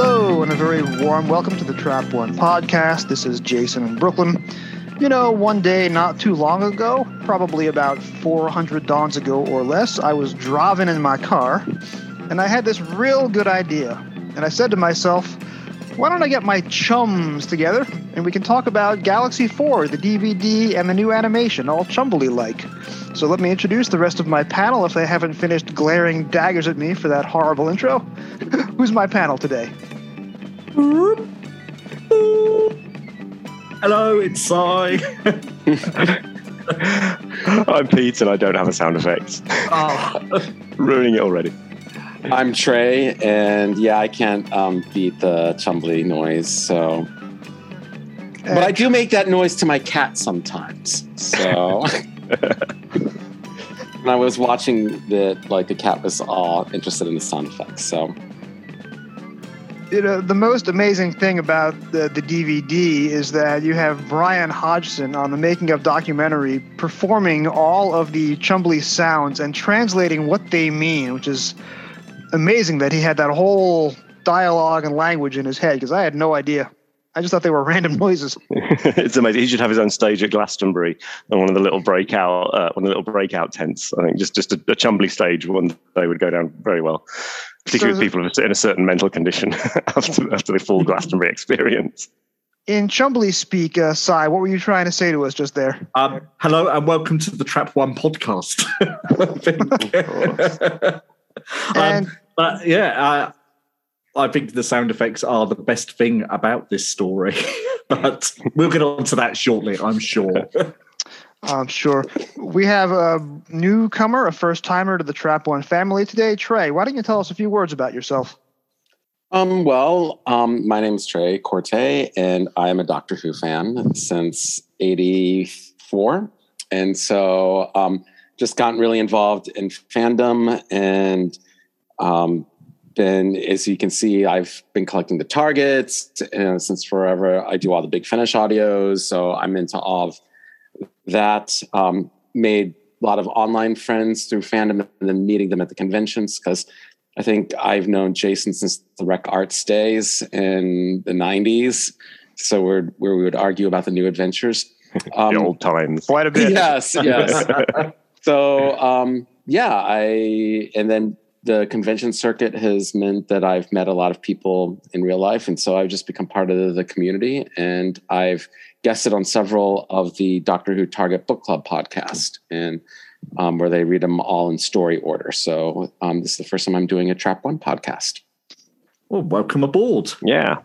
Hello, and a very warm welcome to the Trap One podcast. This is Jason in Brooklyn. You know, one day not too long ago, probably about 400 dawns ago or less, I was driving in my car and I had this real good idea. And I said to myself, why don't I get my chums together and we can talk about Galaxy 4, the DVD, and the new animation, all chumbly like. So let me introduce the rest of my panel if they haven't finished glaring daggers at me for that horrible intro. Who's my panel today? Hello, it's Cy. I'm Pete and I don't have a sound effect. oh. Ruining it already. I'm Trey, and yeah, I can't um, beat the chumbly noise. So, but I do make that noise to my cat sometimes. So, when I was watching that, like the cat was all interested in the sound effects. So, you know, the most amazing thing about the, the DVD is that you have Brian Hodgson on the making of documentary performing all of the Chumbly sounds and translating what they mean, which is amazing that he had that whole dialogue and language in his head because I had no idea. I just thought they were random noises. it's amazing. He should have his own stage at Glastonbury on one of the little breakout, uh, one of the little breakout tents. I think just just a, a chumbly stage one day would go down very well, particularly So with people in a certain mental condition after after the full Glastonbury experience. In Chumbly speak, uh, Cy, what were you trying to say to us just there? Um, hello and welcome to the Trap One podcast. um, And- but yeah, uh, I think the sound effects are the best thing about this story. but we'll get on to that shortly, I'm sure. I'm sure we have a newcomer, a first timer to the Trap One family today. Trey, why don't you tell us a few words about yourself? um, well, um, my name is Trey Corte, and I am a Doctor Who fan since '84, and so um, just gotten really involved in fandom and um, been, as you can see, I've been collecting the targets uh, since forever. I do all the big finish audios, so I'm into all of that. Um, made a lot of online friends through fandom and then meeting them at the conventions because I think I've known Jason since the Rec Arts days in the 90s. So we're, where we would argue about the new adventures. Um, the old times. Quite a bit. yes, yes. so um, yeah, I and then the convention circuit has meant that I've met a lot of people in real life, and so I've just become part of the community. And I've guested on several of the Doctor Who Target Book Club podcast, and um, where they read them all in story order. So um, this is the first time I'm doing a Trap One podcast. Well, welcome aboard. Yeah.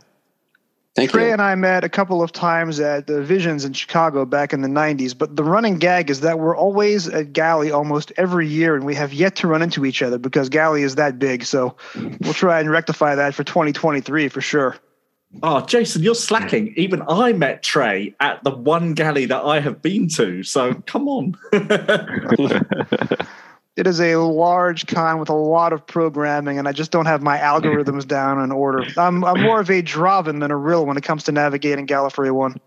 Thank Trey you. and I met a couple of times at the Visions in Chicago back in the 90s, but the running gag is that we're always at Gally almost every year, and we have yet to run into each other because Gally is that big. So we'll try and rectify that for 2023 for sure. Oh, Jason, you're hmm. slacking. Even I met Trey at the one Gally that I have been to. So come on. It is a large con with a lot of programming, and I just don't have my algorithms down in order. I'm, I'm more of a Drahvin than a Rill when it comes to navigating Gallifrey 1.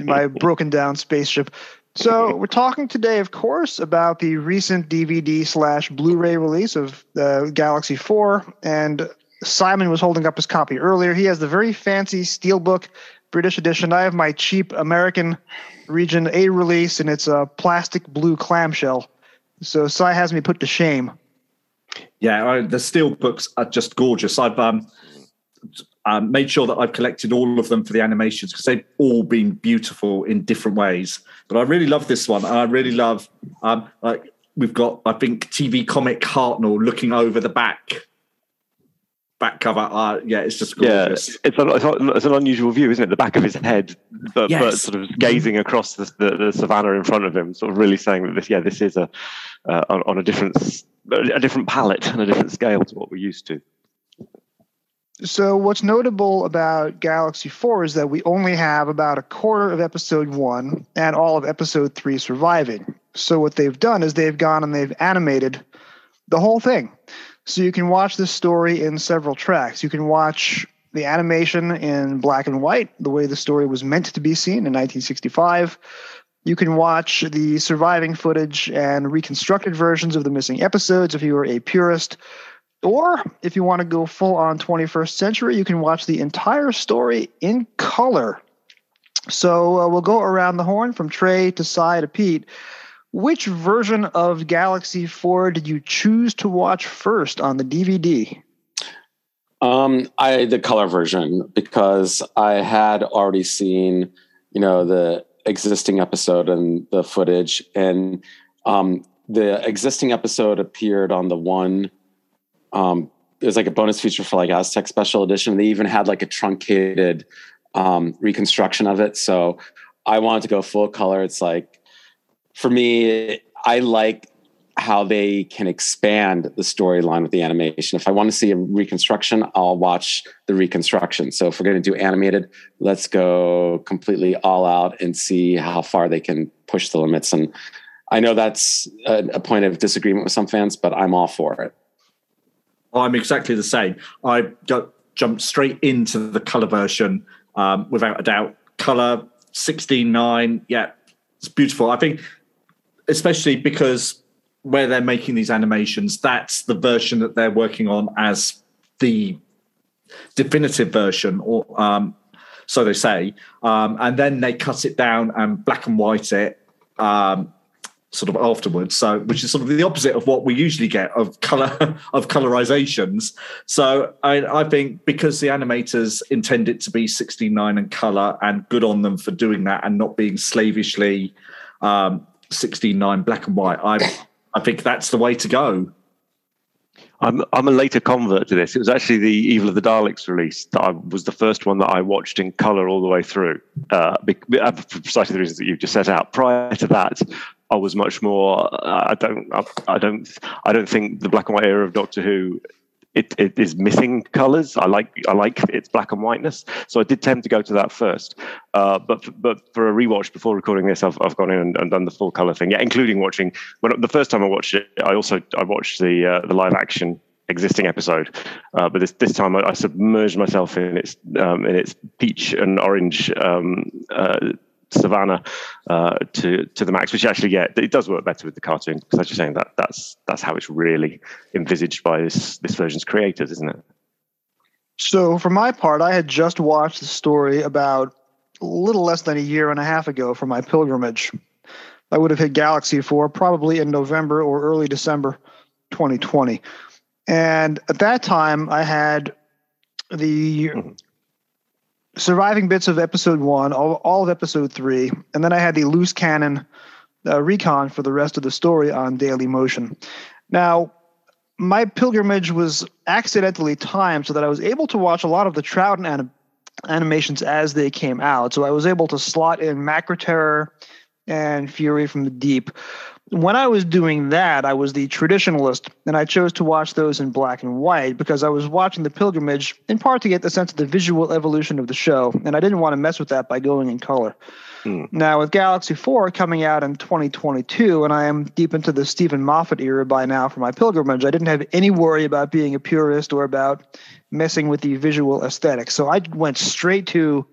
in my broken down spaceship. So we're talking today, of course, about the recent DVD slash Blu-ray release of the Galaxy 4, and Simon was holding up his copy earlier. He has the very fancy Steelbook British edition. I have my cheap American region A release, and it's a plastic blue clamshell. So Cy has me put to shame. Yeah, I, the steel books are just gorgeous. I've um, um, made sure that I've collected all of them for the animations because they've all been beautiful in different ways. But I really love this one. and I really love um, like we've got I think TV comic Hartnell looking over the back back cover. Uh, yeah, it's just Yeah, gorgeous. it's, a, it's, a, it's an unusual view, isn't it? The back of his head, but, but sort of gazing across the, the, the savannah in front of him, sort of really saying that this, yeah, this is a uh, on, on a different s- a different palette and a different scale to what we're used to. So what's notable about Galaxy 4 is that we only have about a quarter of episode 1 and all of episode 3 surviving. So what they've done is they've gone and they've animated the whole thing. So you can watch this story in several tracks. You can watch the animation in black and white, the way the story was meant to be seen in 1965. You can watch the surviving footage and reconstructed versions of the missing episodes if you are a purist. Or if you want to go full on 21st century, you can watch the entire story in color. So uh, we'll go around the horn from Trey to Cy to Pete. Which version of Galaxy 4 did you choose to watch first on the DVD? Um, I the color version because I had already seen, you know, the existing episode and the footage, and um, the existing episode appeared on the one. Um, it was like a bonus feature for like Aztec Special Edition. They even had like a truncated um, reconstruction of it. So I wanted to go full color. It's like for me, I like how they can expand the storyline with the animation. If I want to see a reconstruction, I'll watch the reconstruction. So if we're going to do animated, let's go completely all out and see how far they can push the limits. And I know that's a, a point of disagreement with some fans, but I'm all for it. I'm exactly the same. I got, jumped straight into the color version um, without a doubt. Color 16.9, yeah, it's beautiful. I think, especially because where they're making these animations, that's the version that they're working on as the definitive version, or um, so they say. Um, and then they cut it down and black and white it um, sort of afterwards. So, which is sort of the opposite of what we usually get of color of colorizations. So, I, I think because the animators intend it to be 69 and color, and good on them for doing that and not being slavishly um, 16:9 black and white. I I think that's the way to go. I'm I'm a later convert to this. It was actually the Evil of the Daleks release that I was the first one that I watched in color all the way through, uh, uh for precisely the reasons that you've just set out. Prior to that, I was much more. I don't. I don't. I don't think the black and white era of Doctor Who it, it is missing colors. I like I like its black and whiteness, so I did tend to go to that first. Uh, but but for a rewatch before recording this, I've, I've gone in and, and, done the full color thing. Yeah, including watching when the first time I watched it, I also I watched the uh, the live action existing episode, uh, but this this time I, I, submerged myself in its um, in its peach and orange um, uh, Savannah uh, to to the max, which actually yeah, it does work better with the cartoon because as you're saying that that's that's how it's really envisaged by this this version's creators, isn't it? So for my part, I had just watched the story about a little less than a year and a half ago for my pilgrimage. I would have hit Galaxy 4 probably in November or early December 2020. And at that time, I had the mm-hmm surviving bits of episode one, all, all of episode three, and then I had the loose cannon uh, recon for the rest of the story on Daily Motion. Now, my pilgrimage was accidentally timed so that I was able to watch a lot of the Troughton anim- animations as they came out. So I was able to slot in Macra Terror and Fury from the Deep when I was doing that, I was the traditionalist, and I chose to watch those in black and white because I was watching The Pilgrimage in part to get the sense of the visual evolution of the show, and I didn't want to mess with that by going in color. Hmm. Now, with Galaxy 4 coming out in 2022, and I am deep into the Steven Moffat era by now for my pilgrimage, I didn't have any worry about being a purist or about messing with the visual aesthetic. So I went straight to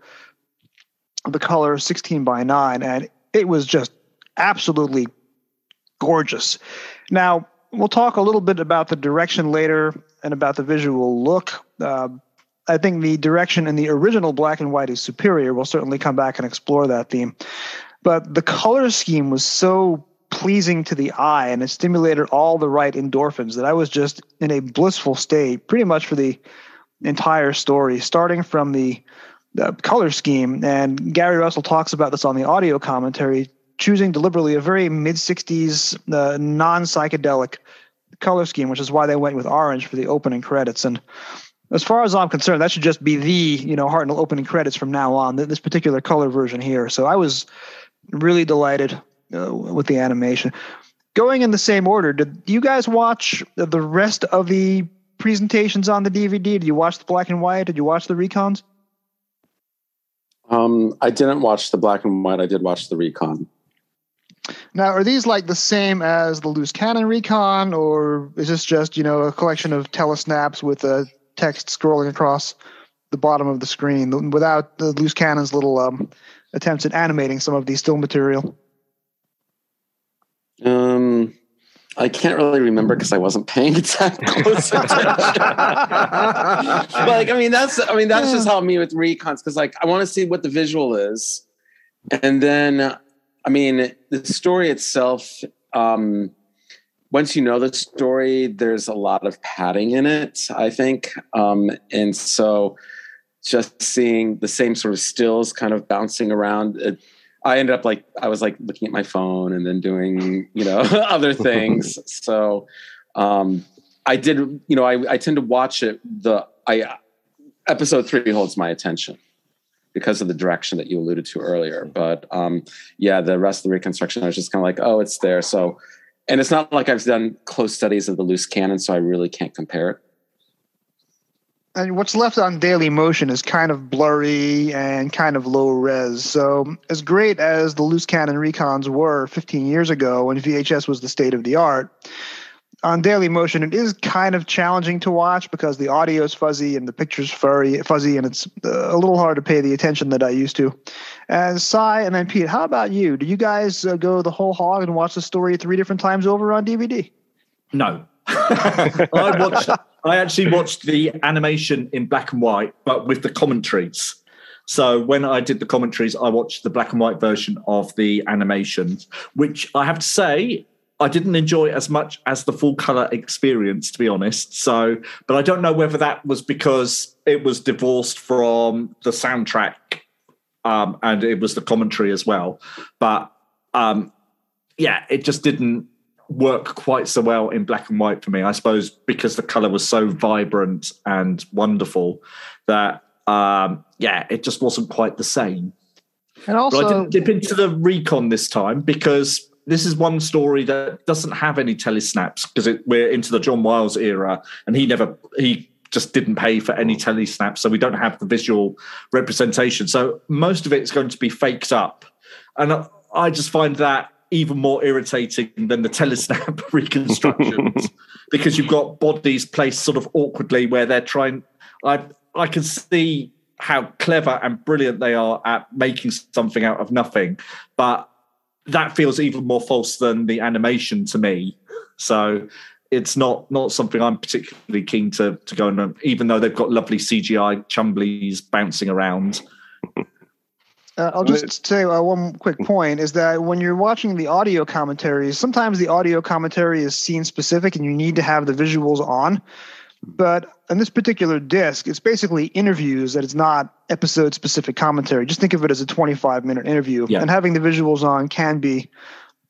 the color 16 by 9, and it was just absolutely gorgeous. Now, we'll talk a little bit about the direction later and about the visual look. Uh, I think the direction in the original black and white is superior. We'll certainly come back and explore that theme. But the color scheme was so pleasing to the eye and it stimulated all the right endorphins that I was just in a blissful state pretty much for the entire story, starting from the, the color scheme. And Gary Russell talks about this on the audio commentary choosing deliberately a very mid 60s uh, non psychedelic color scheme, which is why they went with orange for the opening credits. And as far as I'm concerned, that should just be the you know Hartnell opening credits from now on. This particular color version here. So I was really delighted uh, with the animation. Going in the same order, did you guys watch the rest of the presentations on the DVD? Did you watch the black and white? Did you watch the recons? Um, I didn't watch the black and white. I did watch the recon. Now, are these like the same as the loose cannon recon, or is this just you know a collection of telesnaps with a text scrolling across the bottom of the screen without the loose cannon's little um, attempts at animating some of the still material? Um, I can't really remember because I wasn't paying that close attention. but like, I mean, that's I mean, that's just how me with recons because like I want to see what the visual is, and then I mean the story itself. Um, once you know the story, there's a lot of padding in it. I think, um, and so just seeing the same sort of stills kind of bouncing around. It, I ended up like I was like looking at my phone and then doing you know other things. so um, I did you know I, I tend to watch it. The I episode three holds my attention because of the direction that you alluded to earlier. But um, yeah, the rest of the reconstruction I was just kind of like oh it's there. So and it's not like I've done close studies of the loose cannon, so I really can't compare it and what's left on Daily Motion is kind of blurry and kind of low res. So, as great as the loose cannon recons were 15 years ago when VHS was the state of the art, on Daily Motion it is kind of challenging to watch because the audio is fuzzy and the picture's furry, fuzzy, and it's uh, a little hard to pay the attention that I used to. And Cy and then Pete, how about you? Do you guys uh, go the whole hog and watch the story three different times over on DVD? No. I watched I actually watched the animation in black and white, but with the commentaries. So when I did the commentaries, I watched the black and white version of the animations, which I have to say I didn't enjoy as much as the full color experience, to be honest. So, but I don't know whether that was because it was divorced from the soundtrack um, and it was the commentary as well. But um, yeah, it just didn't work quite so well in black and white for me. I suppose because the color was so vibrant and wonderful that um, yeah, it just wasn't quite the same. And also, but I didn't dip into the recon this time because this is one story that doesn't have any telesnaps because we're into the John Wiles era, and he never he just didn't pay for any telesnaps, so we don't have the visual representation. So most of it is going to be faked up, and I just find that even more irritating than the telesnap reconstructions because you've got bodies placed sort of awkwardly where they're trying. I I can see how clever and brilliant they are at making something out of nothing, but that feels even more false than the animation to me. So it's not not something I'm particularly keen to to go and even though they've got lovely CGI chumblies bouncing around. Uh, I'll just say uh, one quick point is that when you're watching the audio commentaries, sometimes the audio commentary is scene specific and you need to have the visuals on. But in this particular disc, it's basically interviews that it's not episode specific commentary. Just think of it as a 25 minute interview. Yeah. And having the visuals on can be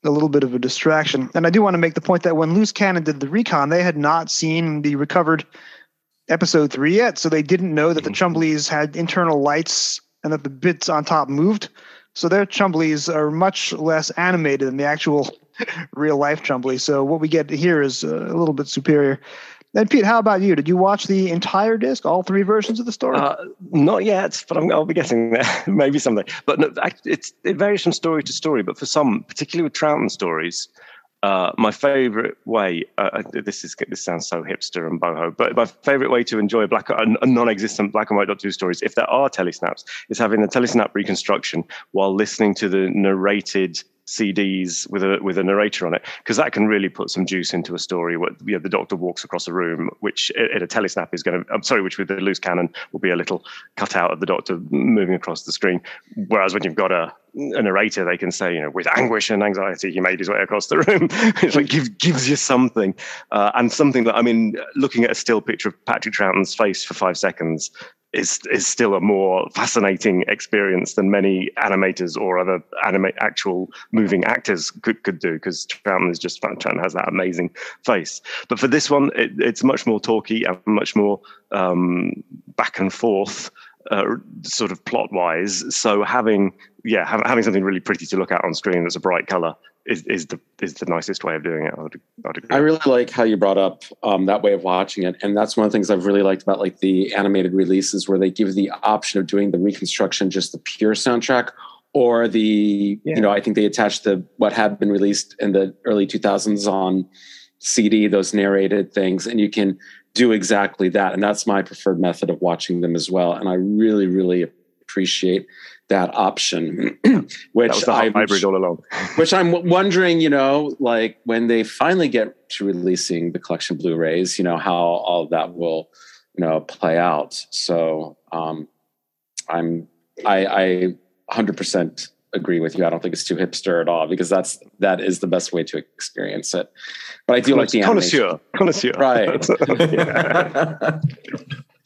a little bit of a distraction. And I do want to make the point that when Loose Cannon did the recon, they had not seen the recovered episode three yet. So they didn't know that the mm-hmm. Chumblies had internal lights and that the bits on top moved. So their Chumblies are much less animated than the actual real life Chumbly. So what we get here is uh, a little bit superior. And Pete, how about you? Did you watch the entire disc, all three versions of the story? Uh, not yet, but i will be getting there. Maybe someday. But no, it varies from story to story. But for some, particularly with Troughton stories, uh, my favorite way, uh, uh, this is this sounds so hipster and boho, but my favorite way to enjoy a black a non-existent black and white Doctor Who stories, if there are telesnaps, is having the telesnap reconstruction while listening to the narrated CDs with a with a narrator on it because that can really put some juice into a story. Where you know, the doctor walks across a room, which in a telesnap is going to. I'm sorry, which with the loose cannon will be a little cut out of the doctor moving across the screen. Whereas when you've got a a narrator, they can say, you know, with anguish and anxiety, he made his way across the room. it like gives gives you something, uh, and something that I mean, looking at a still picture of Patrick Troughton's face for five seconds is is still a more fascinating experience than many animators or other anime actual moving actors could, could do because Troughton is just Troughton has that amazing face. But for this one, it, it's much more talky and much more um, back and forth. Uh, sort of plot wise, so having yeah having something really pretty to look at on screen that's a bright color is, is the is the nicest way of doing it. I, would, I, would I really like how you brought up um, that way of watching it, and that's one of the things I've really liked about like the animated releases where they give the option of doing the reconstruction, just the pure soundtrack, or the yeah. you know I think they attached the what had been released in the early 2000s on CD, those narrated things, and you can do exactly that, and that's my preferred method of watching them as well. And I really, really appreciate that option, which That I'm, hybrid all along. which I'm wondering, you know, like when they finally get to releasing the collection Blu-rays, you know, how all of that will, you know, play out. So um, I'm I, I 100% agree with you. I don't think it's too hipster at all because that's that is the best way to experience it. But I do like the animation. Connoisseur. Connoisseur. Right.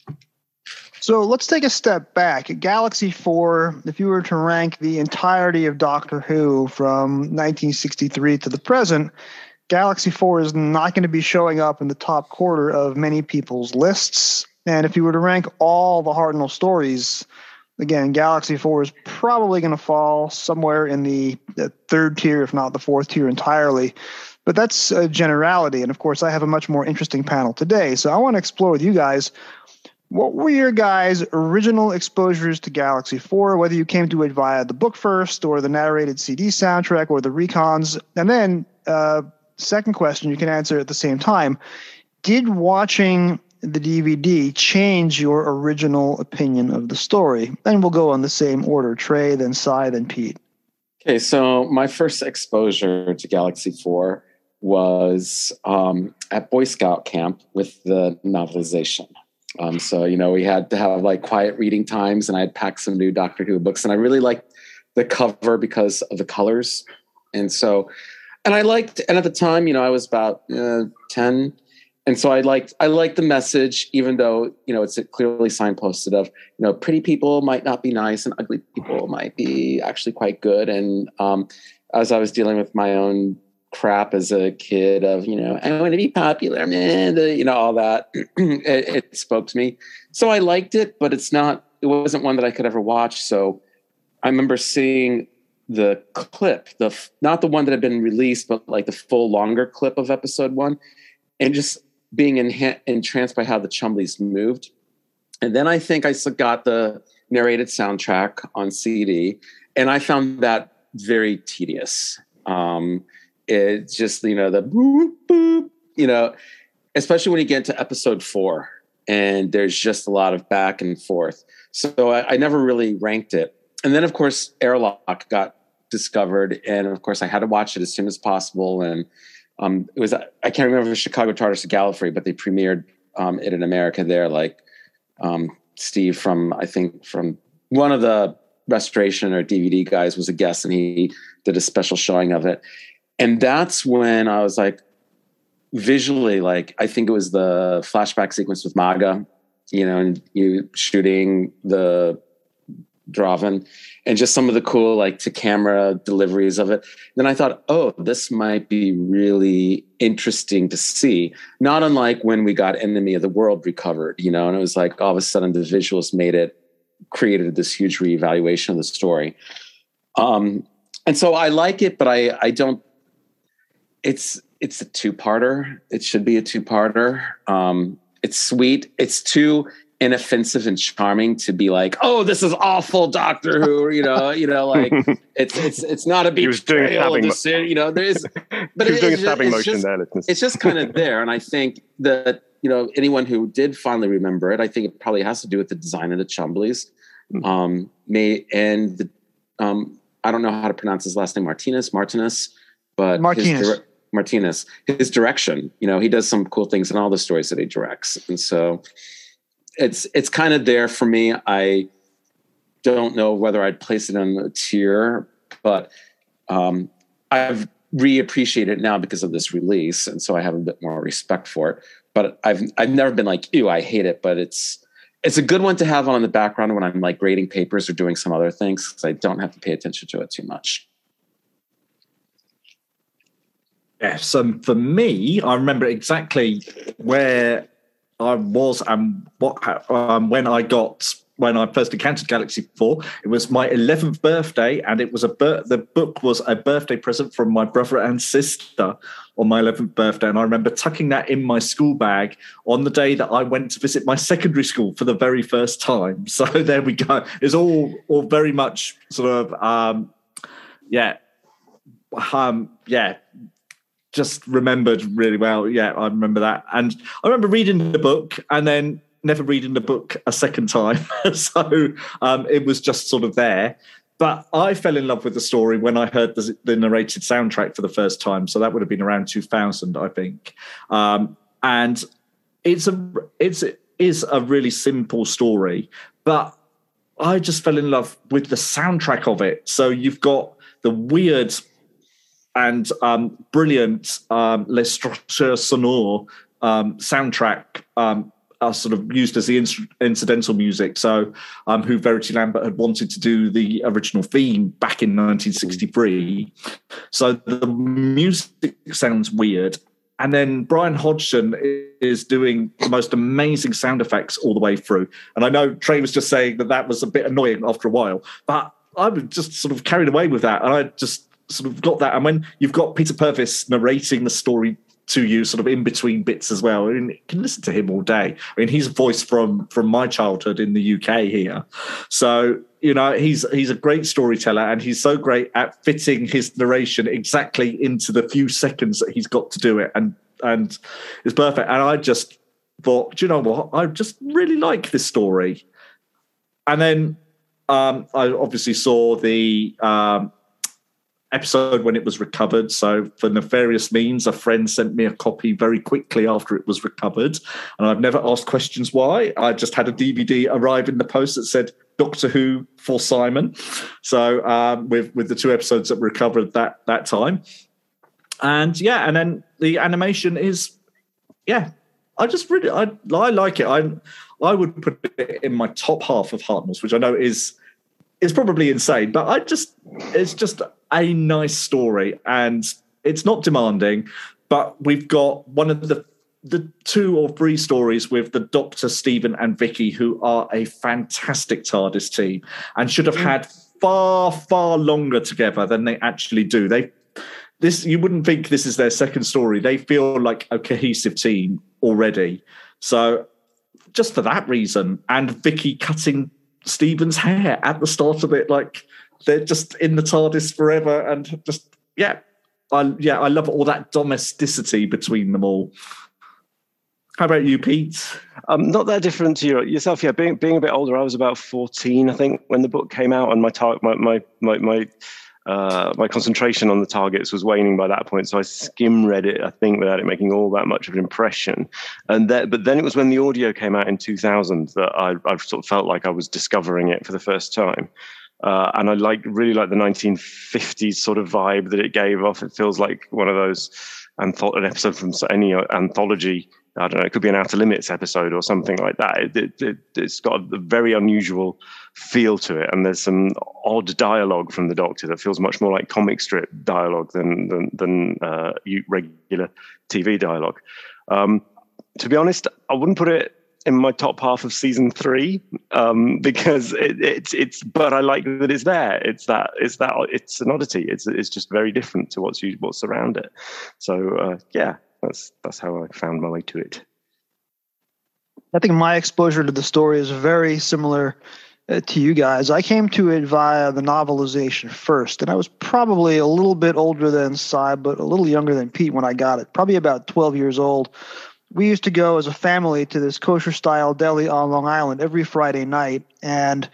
So let's take a step back. Galaxy 4, if you were to rank the entirety of Doctor Who from 1963 to the present, Galaxy 4 is not going to be showing up in the top quarter of many people's lists. And if you were to rank all the Hartnell stories, again, Galaxy 4 is probably going to fall somewhere in the, the third tier, if not the fourth tier entirely. But that's a generality. And of course, I have a much more interesting panel today. So I want to explore with you guys what were your guys' original exposures to Galaxy 4, whether you came to it via the book first or the narrated CD soundtrack or the recons? And then, uh, second question you can answer at the same time Did watching the DVD change your original opinion of the story? And we'll go on the same order Trey, then Cy, then Pete. Okay, so my first exposure to Galaxy 4 was um, at Boy Scout camp with the novelization. Um, so, you know, we had to have like quiet reading times, and I had packed some new Doctor Who books, and I really liked the cover because of the colors. And so, and I liked, and at the time, you know, I was about uh, 10. And so I liked, I liked the message, even though, you know, it's clearly signposted of, you know, pretty people might not be nice and ugly people might be actually quite good. And um, as I was dealing with my own crap as a kid of you know I want to be popular, man, you know all that. it, it spoke to me, so I liked it, but it's not. It wasn't one that I could ever watch. So I remember seeing the clip, the not the one that had been released, but like the full longer clip of episode one, and just being entranced by how the Chumblies moved. And then I think I got the narrated soundtrack on CD, and I found that very tedious. Um, it's just you know the boop, boop, you know especially when you get into episode four and there's just a lot of back and forth so I, I, never really ranked it and then of course airlock got discovered and of course i had to watch it as soon as possible and um, it was i can't remember the chicago TARDIS gallifrey but they premiered um, it in america there like um, steve from i think from one of the restoration or dvd guys was a guest and he did a special showing of it. And that's when I was like, visually, like I think it was the flashback sequence with Maga, you know, and you shooting the Drahvin and just some of the cool like to camera deliveries of it. Then I thought, oh, this might be really interesting to see. Not unlike when we got Enemy of the World recovered, you know, and it was like all of a sudden the visuals made it created this huge reevaluation of the story. Um, and so I like it, but I I don't it's it's a two-parter. It should be a two-parter. Um, it's sweet. It's too inoffensive and charming to be like, oh, this is awful, Doctor Who. You know, you know, like it's it's it's not a betrayal of the sin. You know, there's but he was it, doing a stabbing just, motion just, there. It's just kind of there, and I think that you know anyone who did finally remember it, I think it probably has to do with the design of the Chumblies. Mm-hmm. Um, may and the um, I don't know how to pronounce his last name, Martinez, Martinez, but Martinez. Martinez, his direction. You know, he does some cool things in all the stories that he directs, and so it's it's kind of there for me. I don't know whether I'd place it on a tier, but um, I've reappreciated it now because of this release, and so I have a bit more respect for it. But I've I've never been like, ew, I hate it, but it's it's a good one to have on in the background when I'm like grading papers or doing some other things because I don't have to pay attention to it too much. Yes, um, for me, I remember exactly where I was and what um, when I got when I first encountered Galaxy Four. It was my eleventh birthday, and it was a bir- the book was a birthday present from my brother and sister on my eleventh birthday, and I remember tucking that in my school bag on the day that I went to visit my secondary school for the very first time. So there we go. It's all all very much sort of um, yeah um, yeah just remembered really well. Yeah, I remember that. And I remember reading the book and then never reading the book a second time, so um, it was just sort of there. But I fell in love with the story when I heard the, the narrated soundtrack for the first time. So that would have been around 2000, I think. Um, and it's a it's it is a really simple story, but I just fell in love with the soundtrack of it. So you've got the weird and um, brilliant um, Les Structures Sonores um, soundtrack um, are sort of used as the in- incidental music. So, um, who Verity Lambert had wanted to do the original theme back in 1963. So the music sounds weird. And then Brian Hodgson is doing the most amazing sound effects all the way through. And I know Trey was just saying that that was a bit annoying after a while, but I was just sort of carried away with that. And I just sort of got that. And when you've got Peter Purves narrating the story to you sort of in between bits as well. I mean, you can listen to him all day. I mean, he's a voice from from my childhood in the UK here. So, you know, he's he's a great storyteller and he's so great at fitting his narration exactly into the few seconds that he's got to do it and and it's perfect. And I just thought, do you know what? I just really like this story. And then um, I obviously saw the um, episode when it was recovered. So, for nefarious means, a friend sent me a copy very quickly after it was recovered. And I've never asked questions why. I just had a DVD arrive in the post that said Doctor Who for Simon. So, um, with, with the two episodes that were recovered that, that time. And yeah, and then the animation is, yeah, I just really, I, I like it. I, I would put it in my top half of Hartnell's, which I know is is probably insane, but I just it's just a nice story and it's not demanding, but we've got one of the the two or three stories with the Doctor, Steven, and Vicky, who are a fantastic TARDIS team and should have mm. had far, far longer together than they actually do. They this you wouldn't think this is their second story. They feel like a cohesive team already. So just for that reason, and Vicky cutting Steven's hair at the start of it, like they're just in the TARDIS forever, and just yeah, I yeah, I love all that domesticity between them all. How about you, Pete? Um, not that different to you, yourself. Yeah, being being a bit older, I was about fourteen, I think, when the book came out, and my tar- my my my, my uh, my concentration on the TARDIS was waning by that point, so I skim read it. I think without it making all that much of an impression. And that, but then it was when the audio came out in 2000 that I, I sort of felt like I was discovering it for the first time. Uh, and I like really like the 1950s sort of vibe that it gave off. It feels like one of those antho- an episode from any anthology. I don't know. It could be an Outer Limits episode or something like that. It, it, it, it's got a very unusual feel to it, and there's some odd dialogue from the Doctor that feels much more like comic strip dialogue than than, than uh, regular TV dialogue. Um, to be honest, I wouldn't put it in my top half of season three um, because it, it's it's. But I like that it's there. It's that it's that it's an oddity. It's it's just very different to what's what's around it. So uh, yeah, that's that's how I found my way to it. I think my exposure to the story is very similar uh, to you guys. I came to it via the novelization first, and I was probably a little bit older than Cy, but a little younger than Pete when I got it. Probably about 12 years old we used to go as a family to this kosher style deli on Long Island every Friday night, and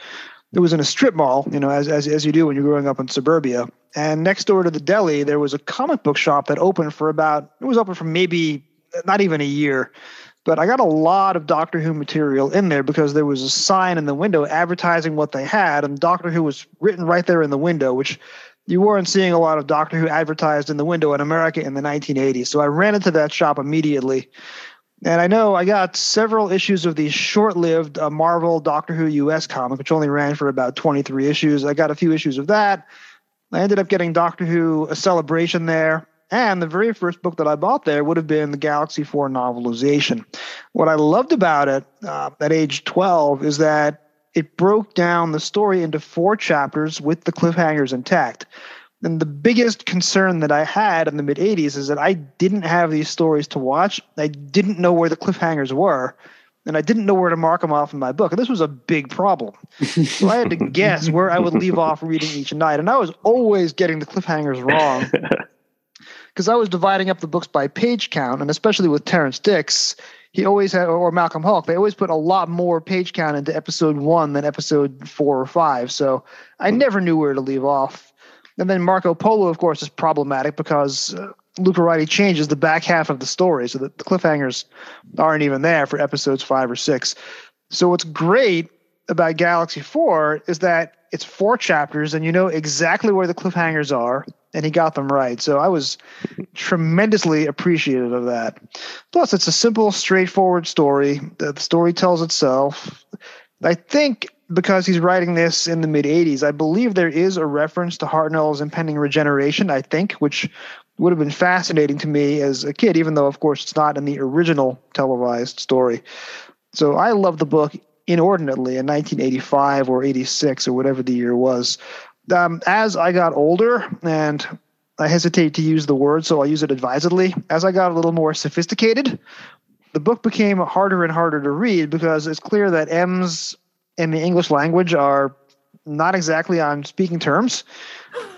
it was in a strip mall, you know, as as as you do when you're growing up in suburbia. And next door to the deli, there was a comic book shop that opened for about it was open for maybe not even a year. But I got a lot of Doctor Who material in there because there was a sign in the window advertising what they had, and Doctor Who was written right there in the window, which you weren't seeing a lot of Doctor Who advertised in the window in America in the 1980s. So I ran into that shop immediately and I know I got several issues of the short-lived uh, Marvel Doctor Who US comic, which only ran for about 23 issues. I got a few issues of that. I ended up getting Doctor Who: A Celebration there, and the very first book that I bought there would have been the Galaxy 4 novelization. What I loved about it uh, at age 12 is that it broke down the story into four chapters with the cliffhangers intact. And the biggest concern that I had in the mid 80s is that I didn't have these stories to watch. I didn't know where the cliffhangers were, and I didn't know where to mark them off in my book. And this was a big problem. so I had to guess where I would leave off reading each night. And I was always getting the cliffhangers wrong because I was dividing up the books by page count. And especially with Terrence Dicks, he always had, or Malcolm Hulke, they always put a lot more page count into episode one than episode four or five. So I Hmm. never knew where to leave off. And then Marco Polo, of course, is problematic because uh, Lucarotti changes the back half of the story, so that the cliffhangers aren't even there for episodes five or six. So what's great about Galaxy Four is that it's four chapters, and you know exactly where the cliffhangers are, and he got them right. So I was tremendously appreciative of that. Plus, it's a simple, straightforward story. The story tells itself. I think because he's writing this in the mid 80s, I believe there is a reference to Hartnell's impending regeneration, I think, which would have been fascinating to me as a kid, even though, of course, it's not in the original televised story. So I love the book inordinately in 1985 or 86 or whatever the year was. Um, as I got older, and I hesitate to use the word, so I'll use it advisedly, as I got a little more sophisticated, the book became harder and harder to read because it's clear that Emms in the English language are not exactly on speaking terms.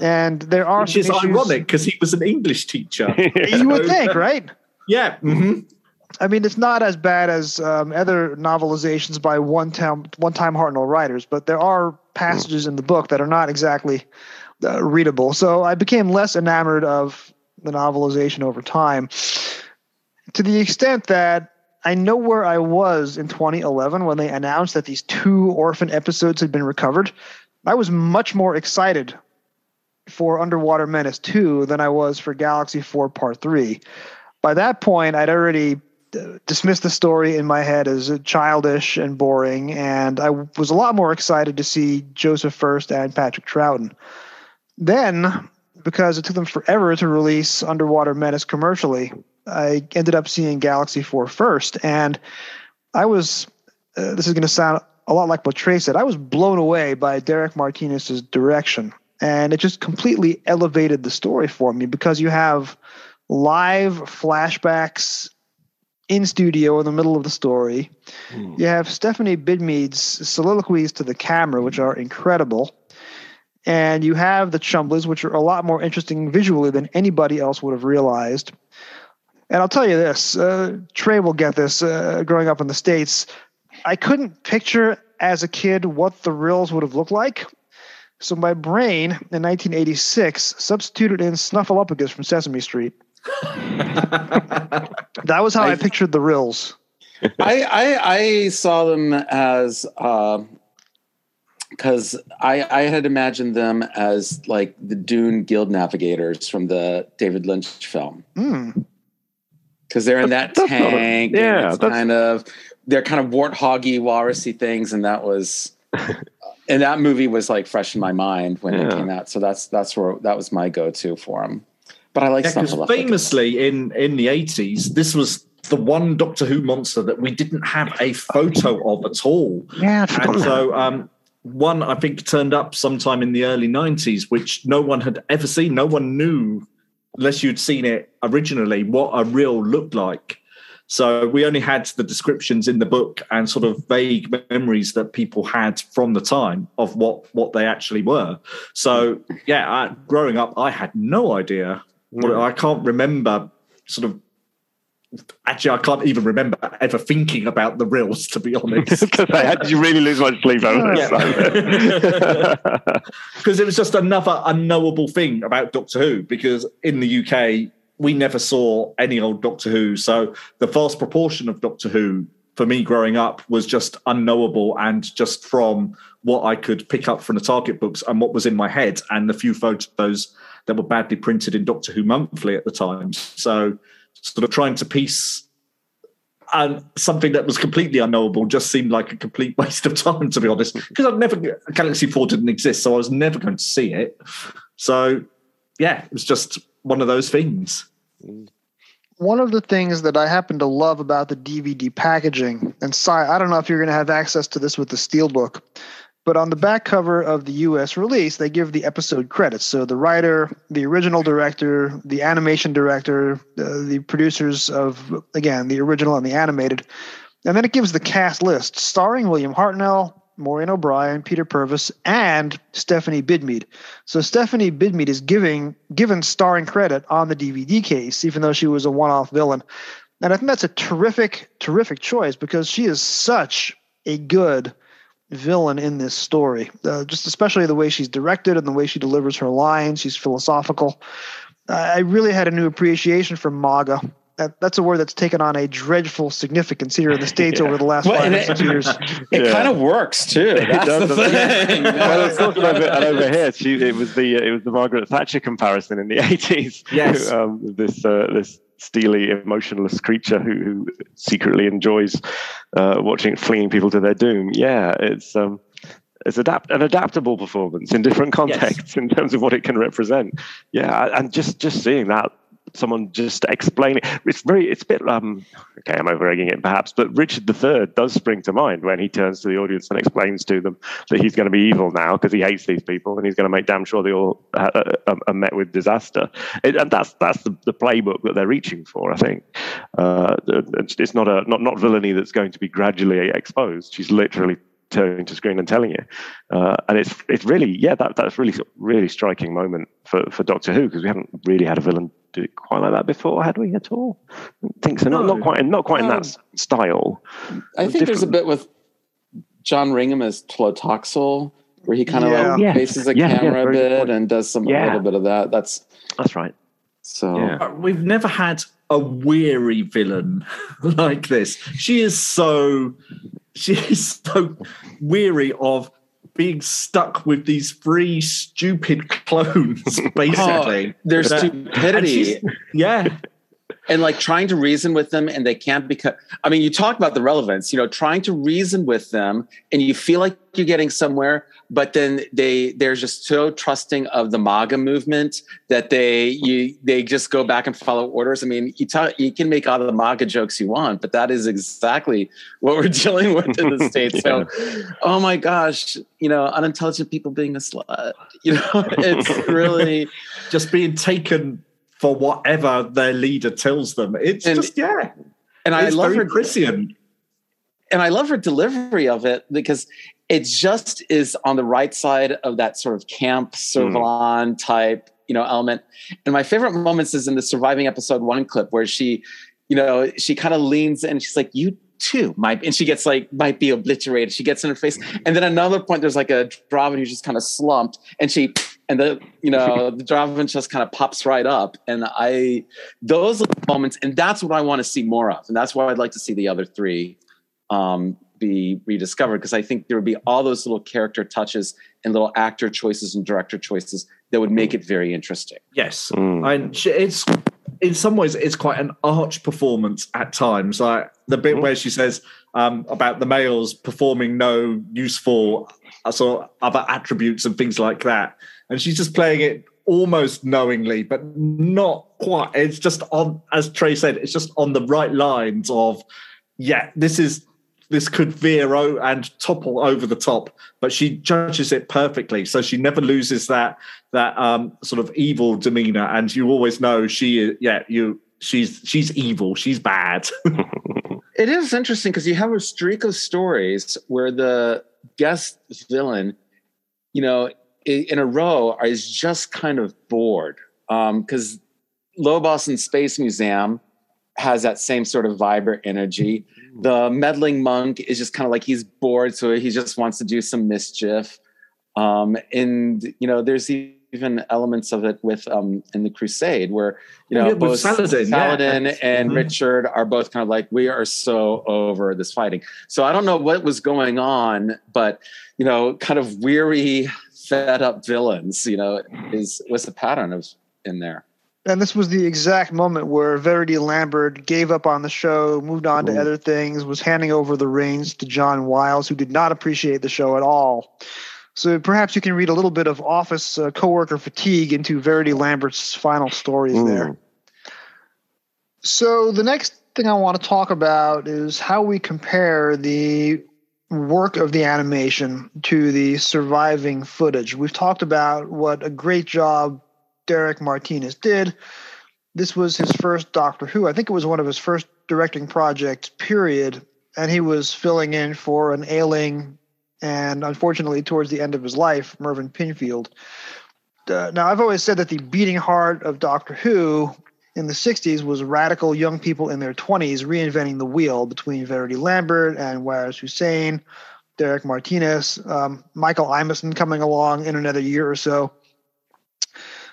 And there are Which is issues- ironic because he was an English teacher. You would think, right? yeah. hmm I mean, it's not as bad as um, other novelizations by one-time one-time Hartnell writers, but there are passages in the book that are not exactly uh, readable. So I became less enamored of the novelization over time, to the extent that I know where I was in 2011 when they announced that these two orphan episodes had been recovered. I was much more excited for Underwater Menace 2 than I was for Galaxy 4 Part 3. By that point, I'd already uh, dismissed the story in my head as childish and boring, and I was a lot more excited to see Joseph Furst and Patrick Troughton. Then, because it took them forever to release Underwater Menace commercially, I ended up seeing Galaxy 4 first, and I was. Uh, this is going to sound a lot like what Trey said. I was blown away by Derek Martinus's direction, and it just completely elevated the story for me because you have live flashbacks in studio in the middle of the story. You have Stephanie Bidmead's soliloquies to the camera, which are incredible. And you have the Chumblies, which are a lot more interesting visually than anybody else would have realized. And I'll tell you this uh, Trey will get this uh, growing up in the States. I couldn't picture as a kid what the Rills would have looked like. So my brain in 1986 substituted in Snuffleupagus from Sesame Street. That was how I, I- pictured the Rills. I, I I saw them as because I I had imagined them as like the Dune Guild navigators from the David Lynch film Mm. Because they're in that That's not a- tank. yeah, it's that's- kind of they're kind of warthoggy, walrusy things, and that was. And that movie was like fresh in my mind when it came out, so that's that's where that was my go-to for them. But I like Yeah, because Snuffleupagus. famously in in the eighties, this was the one Doctor Who monster that we didn't have a photo of at all. Yeah, I'd And so um, one I think turned up sometime in the early nineties, which no one had ever seen. No one knew, unless you'd seen it originally, what a Rill looked like. So we only had the descriptions in the book and sort of vague memories that people had from the time of what what they actually were. So yeah, I, growing up, I had no idea. What, I can't remember sort of. Actually, I can't even remember ever thinking about the Rills. To be honest, Did you really lose much sleep over this? because it was just another unknowable thing about Doctor Who. Because in the UK, we never saw any old Doctor Who, so the vast proportion of Doctor Who for me growing up was just unknowable, and just from what I could pick up from the target books and what was in my head, and the few photos that were badly printed in Doctor Who Monthly at the time. So, sort of trying to piece and something that was completely unknowable just seemed like a complete waste of time, to be honest. Because I've never Galaxy Four didn't exist, so I was never going to see it. So, yeah, it was just one of those things. One of the things that I happen to love about the DVD packaging, and Si, I don't know if you're going to have access to this with the Steelbook, but on the back cover of the US release, they give the episode credits. So the writer, the original director, the animation director, uh, the producers of, again, the original and the animated. And then it gives the cast list starring William Hartnell, Maureen O'Brien, Peter Purves, and Stephanie Bidmead. So Stephanie Bidmead is giving given starring credit on the DVD case, even though she was a one-off villain. And I think that's a terrific, terrific choice because she is such a good villain in this story. Uh, just especially the way she's directed and the way she delivers her lines. She's philosophical. I really had a new appreciation for MAGA. That, that's a word that's taken on a dreadful significance here in the states yeah. over the last well, five or six years. It yeah. kind of works too. That's the thing. well, it's also over, and over here, she, it was the it was the Margaret Thatcher comparison in the eighties. Yes, um, this uh, this steely, emotionless creature who, who secretly enjoys uh, watching flinging people to their doom. Yeah, it's um, it's adapt an adaptable performance in different contexts yes. in terms of what it can represent. Yeah, and just just seeing that someone just explaining it's very it's a bit um okay i'm over egging it perhaps but richard iii does spring to mind when he turns to the audience and explains to them that he's going to be evil now because he hates these people and he's going to make damn sure they all uh, uh, uh, are met with disaster. It, and that's that's the, the, playbook that they're reaching for i think. Uh, it's not a not not villainy that's going to be gradually exposed. She's literally turning to screen and telling you. Uh, and it's it's really yeah that that's really really striking moment for, for Doctor Who because we haven't really had a villain do it quite like that before, had we at all? I think so. No. Not not quite not quite in that style. I think there's a bit with John Ringham as Tlotoxl where he kind of yeah. like faces a yeah, camera yeah, a bit important. and does some a little bit of that. That's that's right. So we've never had a weary villain like this. She is so she is so weary of being stuck with these three stupid clones, basically. Oh, their stupidity. Yeah. And like trying to reason with them and they can't become i mean you talk about the relevance you know trying to reason with them and you feel like you're getting somewhere but then they they're just so trusting of the MAGA movement that they you they just go back and follow orders. I mean, you talk, you can make all the MAGA jokes you want, but that is exactly what we're dealing with in the states. yeah. So, oh my gosh, you know, unintelligent people being a slut. You know, it's really just being taken for whatever their leader tells them. It's and, just yeah. And I love her Christian and I love her delivery of it because it just is on the right side of that sort of camp Servalan mm. type, you know, element. And my favorite moments is in the surviving episode one clip where she, you know, she kind of leans and she's like, "You too might," and she gets like might be obliterated. She gets in her face, and then another point there's like a Drahvin who's just kind of slumped, and she and the you know the Drahvin just kind of pops right up, and I those moments, and that's what I want to see more of, and that's why I'd like to see the other three um, be rediscovered because I think there would be all those little character touches and little actor choices and director choices that would make it very interesting. Yes, mm. and it's in some ways it's quite an arch performance at times. Like the bit mm. where she says um, about the males performing no useful uh, sort of other attributes and things like that, and she's just playing it almost knowingly, but not quite. It's just on, as Trey said, it's just on the right lines of yeah, this is this could veer and topple over the top, but she judges it perfectly. So she never loses that that um, sort of evil demeanor, and you always know she, yeah, you, she's she's evil, she's bad. it is interesting because you have a streak of stories where the guest villain, you know, in a row is just kind of bored because um, Lobos and Space Museum has that same sort of vibrant energy. The meddling monk is just kind of like he's bored, so he just wants to do some mischief. Um, and you know, there's even elements of it with um, in the Crusade where you know yeah, both Saladin, Saladin yeah. and mm-hmm. Richard are both kind of like we are so over this fighting. So I don't know what was going on, but you know, kind of weary, fed up villains, you know, is was the pattern of in there and this was the exact moment where Verity Lambert gave up on the show, moved on to other things, was handing over the reins to John Wiles, who did not appreciate the show at all. So perhaps you can read a little bit of office uh, coworker fatigue into Verity Lambert's final stories mm. there. So the next thing I want to talk about is how we compare the work of the animation to the surviving footage. We've talked about what a great job Derek Martinus did. This was his first Doctor Who. I think it was one of his first directing projects, period. And he was filling in for an ailing and unfortunately, towards the end of his life, Mervyn Pinfield. Uh, now, I've always said that the beating heart of Doctor Who in the 60s was radical young people in their 20s reinventing the wheel between Verity Lambert and Waris Hussein, Derek Martinus, um, Michael Imison coming along in another year or so.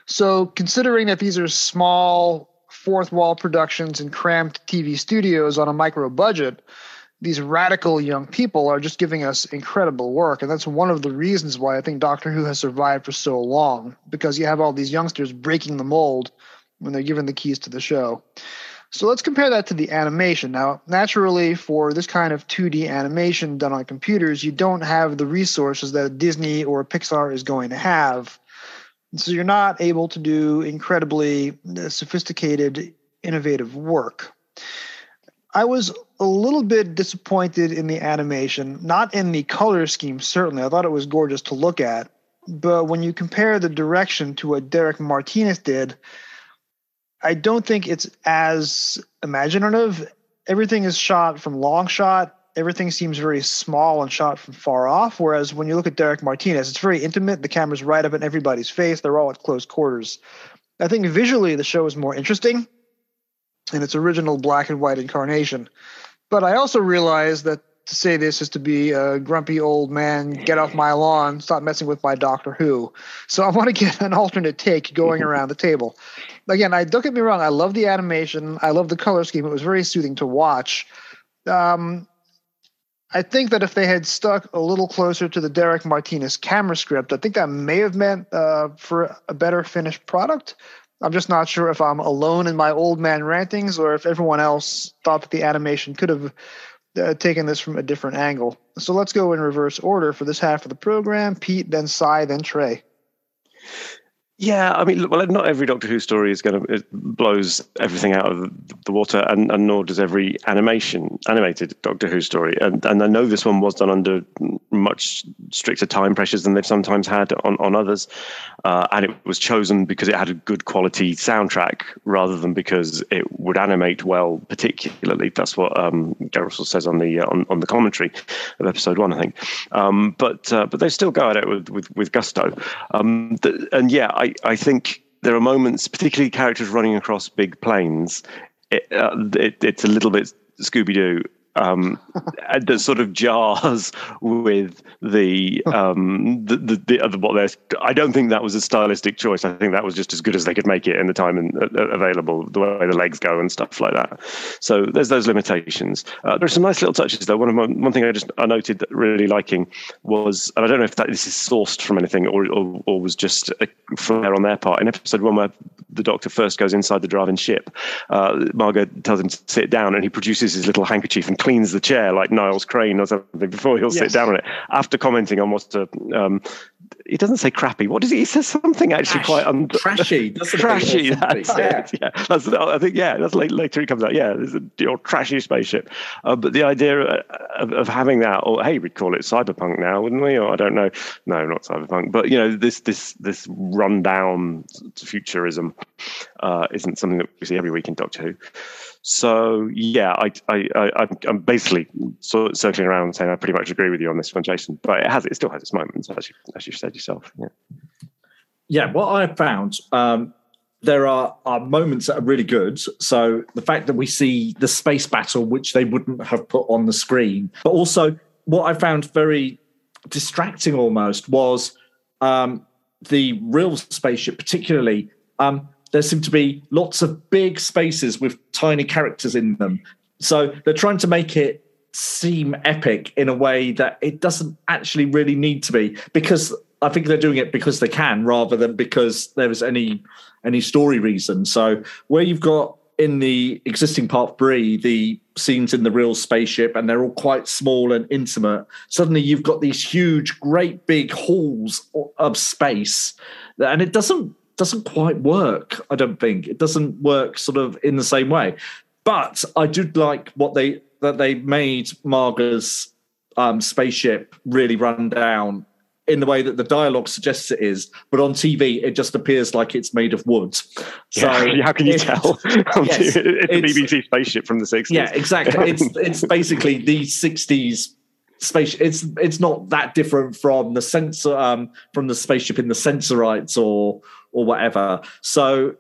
So, considering that these are small fourth wall productions and cramped TV studios on a micro budget, these radical young people are just giving us incredible work. And that's one of the reasons why I think Doctor Who has survived for so long, because you have all these youngsters breaking the mold when they're given the keys to the show. So let's compare that to the animation. Now, naturally, for this kind of 2D animation done on computers, you don't have the resources that Disney or Pixar is going to have. So you're not able to do incredibly uh, sophisticated, innovative work. I was a little bit disappointed in the animation, not in the color scheme, certainly. I thought it was gorgeous to look at. But when you compare the direction to what Derek Martinus did, I don't think it's as imaginative. Everything is shot from long shot. Everything seems very small and shot from far off. Whereas when you look at Derek Martinus, it's very intimate. The camera's right up in everybody's face. They're all at close quarters. I think visually the show is more interesting in its original black and white incarnation. But I also realize that to say this is to be a grumpy old man, get off my lawn, stop messing with my Doctor Who. So I want to get an alternate take going around the table. Again, I don't get me wrong, I love the animation, I love the color scheme. It was very soothing to watch. Um, I think that if they had stuck a little closer to the Derek Martinus camera script, I think that may have meant uh, for a better finished product. I'm just not sure if I'm alone in my old man rantings or if everyone else thought that the animation could have uh, taken this from a different angle. So let's go in reverse order for this half of the program. Pete, then Cy, then Trey. Yeah, I mean, well, not every Doctor Who story is going to blows everything out of the water, and, and nor does every animation animated Doctor Who story. And and I know this one was done under much stricter time pressures than they've sometimes had on on others, uh, and it was chosen because it had a good quality soundtrack rather than because it would animate well. Particularly, that's what um, Gary says on the uh, on, on the commentary of episode one, I think. Um, but uh, but they still go at it with with, with gusto. Um, and yeah, I I, I think there are moments, particularly characters running across big plains. It, uh, it, it's a little bit Scooby Doo um, that sort of jars with the um, the, the, the other what they're. I don't think that was a stylistic choice. I think that was just as good as they could make it in the time and, uh, available, the way the legs go and stuff like that. So there's those limitations. Uh, are some nice little touches though. One of my, one thing I just I noted that really liking was, and I don't know if that this is sourced from anything or or, or was just a flair on their part. In episode one, where the Doctor first goes inside the Drahvin ship, uh, Maaga tells him to sit down, and he produces his little handkerchief and cleans the chair like Niles Crane or something before he'll yes. sit down on it. After commenting on what's a, um, he doesn't say crappy. What does he? He says something actually Trash. quite un- trashy. trashy. That's yeah. it. Yeah, that's, I think yeah. That's later, later he comes out. Yeah, there's a your trashy spaceship. Uh, but the idea of, of, having that, or hey, we'd call it cyberpunk now, wouldn't we? Or I don't know. No, not cyberpunk. But you know, this this this rundown futurism uh, isn't something that we see every week in Doctor Who. So yeah, I, I, I am basically sort of circling around saying I pretty much agree with you on this one, Jason. But it has it still has its moments, as you as you said yourself. Yeah. Yeah, what I found um, there are, are moments that are really good. So the fact that we see the space battle, which they wouldn't have put on the screen, but also what I found very distracting almost was um, the Rill spaceship, particularly. Um, there seem to be lots of big spaces with tiny characters in them. So they're trying to make it seem epic in a way that it doesn't actually really need to be because I think they're doing it because they can rather than because there is any any story reason. So where you've got in the existing part three, the scenes in the Rill spaceship, and they're all quite small and intimate. Suddenly, you've got these huge, great big halls of space, and it doesn't doesn't quite work. I don't think it doesn't work sort of in the same way. But I do like what they that they made Maaga's um, spaceship really run down in the way that the dialogue suggests it is, but on TV it just appears like it's made of wood. So yeah, how can you tell? yes, it's a BBC spaceship from the 60s. Yeah, exactly. it's it's basically the 60s space it's it's not that different from the sensor um from the spaceship in the sensorites or or whatever so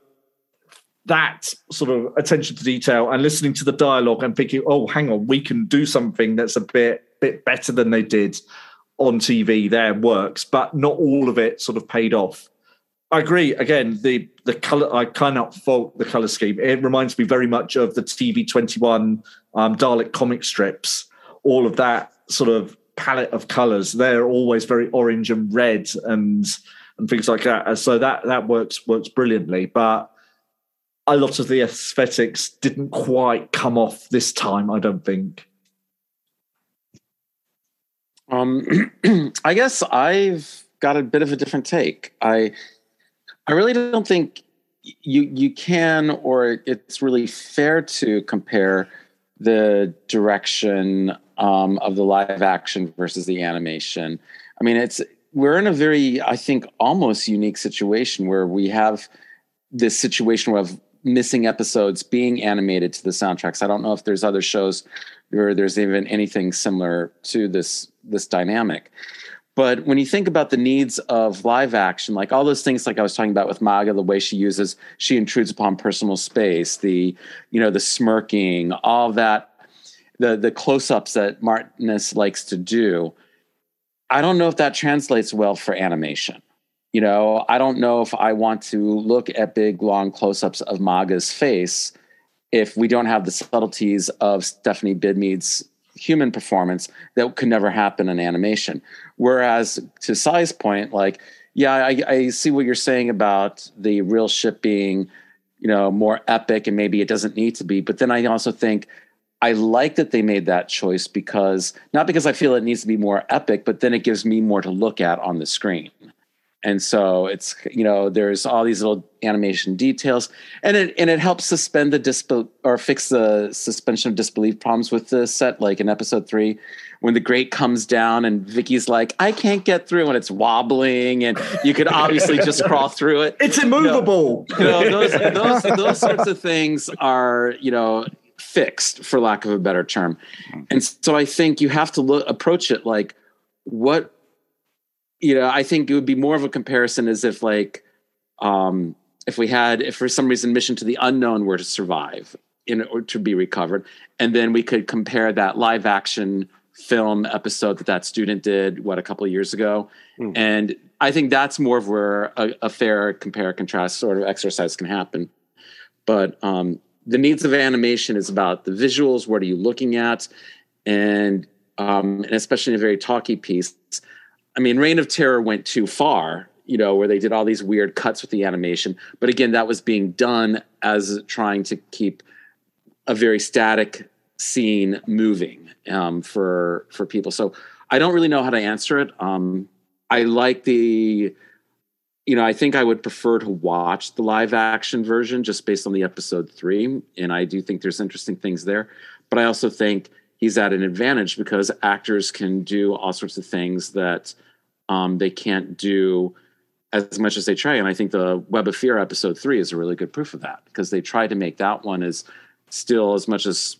that sort of attention to detail and listening to the dialogue and thinking, oh, hang on, we can do something that's a bit bit better than they did on TV. There works, but not all of it sort of paid off. I agree. Again, the the color I cannot fault the color scheme. It reminds me very much of the TV twenty one um, Dalek comic strips. All of that sort of palette of colors. They're always very orange and red and and things like that. So that that works works brilliantly. But a lot of the aesthetics didn't quite come off this time. I don't think. Um, I guess I've got a bit of a different take. I I really don't think you you can or it's really fair to compare the direction um, of the live action versus the animation. I mean, it's we're in a very I think almost unique situation where we have this situation of missing episodes being animated to the soundtracks. I don't know if there's other shows where there's even anything similar to this this dynamic. But when you think about the needs of live action, like all those things, like I was talking about with Maaga, the way she uses, she intrudes upon personal space, the, you know, the smirking, all that, the the close-ups that Martinus likes to do. I don't know if that translates well for animation. You know, I don't know if I want to look at big, long close-ups of Maaga's face if we don't have the subtleties of Stephanie Bidmead's human performance that could never happen in animation. Whereas to Cy's point, like, yeah, I, I see what you're saying about the Rill ship being, you know, more epic and maybe it doesn't need to be. But then I also think I like that they made that choice because not because I feel it needs to be more epic, but then it gives me more to look at on the screen. And so it's you know there's all these little animation details and it and it helps suspend the disbelief or fix the suspension of disbelief problems with the set like in episode three when the grate comes down and Vicki's like I can't get through and it's wobbling and you could obviously just crawl through it. It's immovable. You know, you know those, those those sorts of things are you know fixed for lack of a better term and so I think you have to look approach it like what you know, I think it would be more of a comparison as if like um, if we had if for some reason Mission to the Unknown were to survive in or to be recovered, and then we could compare that live action film episode that that student did what a couple of years ago, mm. and I think that's more of where a, a, fair compare contrast sort of exercise can happen. But um, the needs of animation is about the visuals. What are you looking at? And um, and especially in a very talky piece, I mean, Reign of Terror went too far, you know, where they did all these weird cuts with the animation. But again, that was being done as trying to keep a very static scene moving um, for for people. So I don't really know how to answer it. Um, I like the, you know, I think I would prefer to watch the live action version just based on the episode three, and I do think there's interesting things there. But I also think he's at an advantage because actors can do all sorts of things that um, they can't do as much as they try. And I think the Web of Fear episode three is a really good proof of that because they tried to make that one as still as much as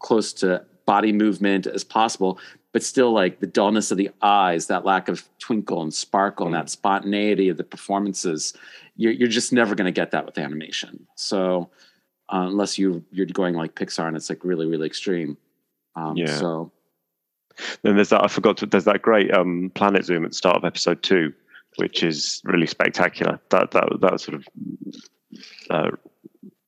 close to body movement as possible, but still like the dullness of the eyes, that lack of twinkle and sparkle, and that spontaneity of the performances. You're, you're just never going to get that with animation. So uh, unless you you're going like Pixar and it's like really really extreme. Um, yeah. So then there's that I forgot to, there's that great um, planet zoom at the start of episode two, which is really spectacular. That that that sort of uh,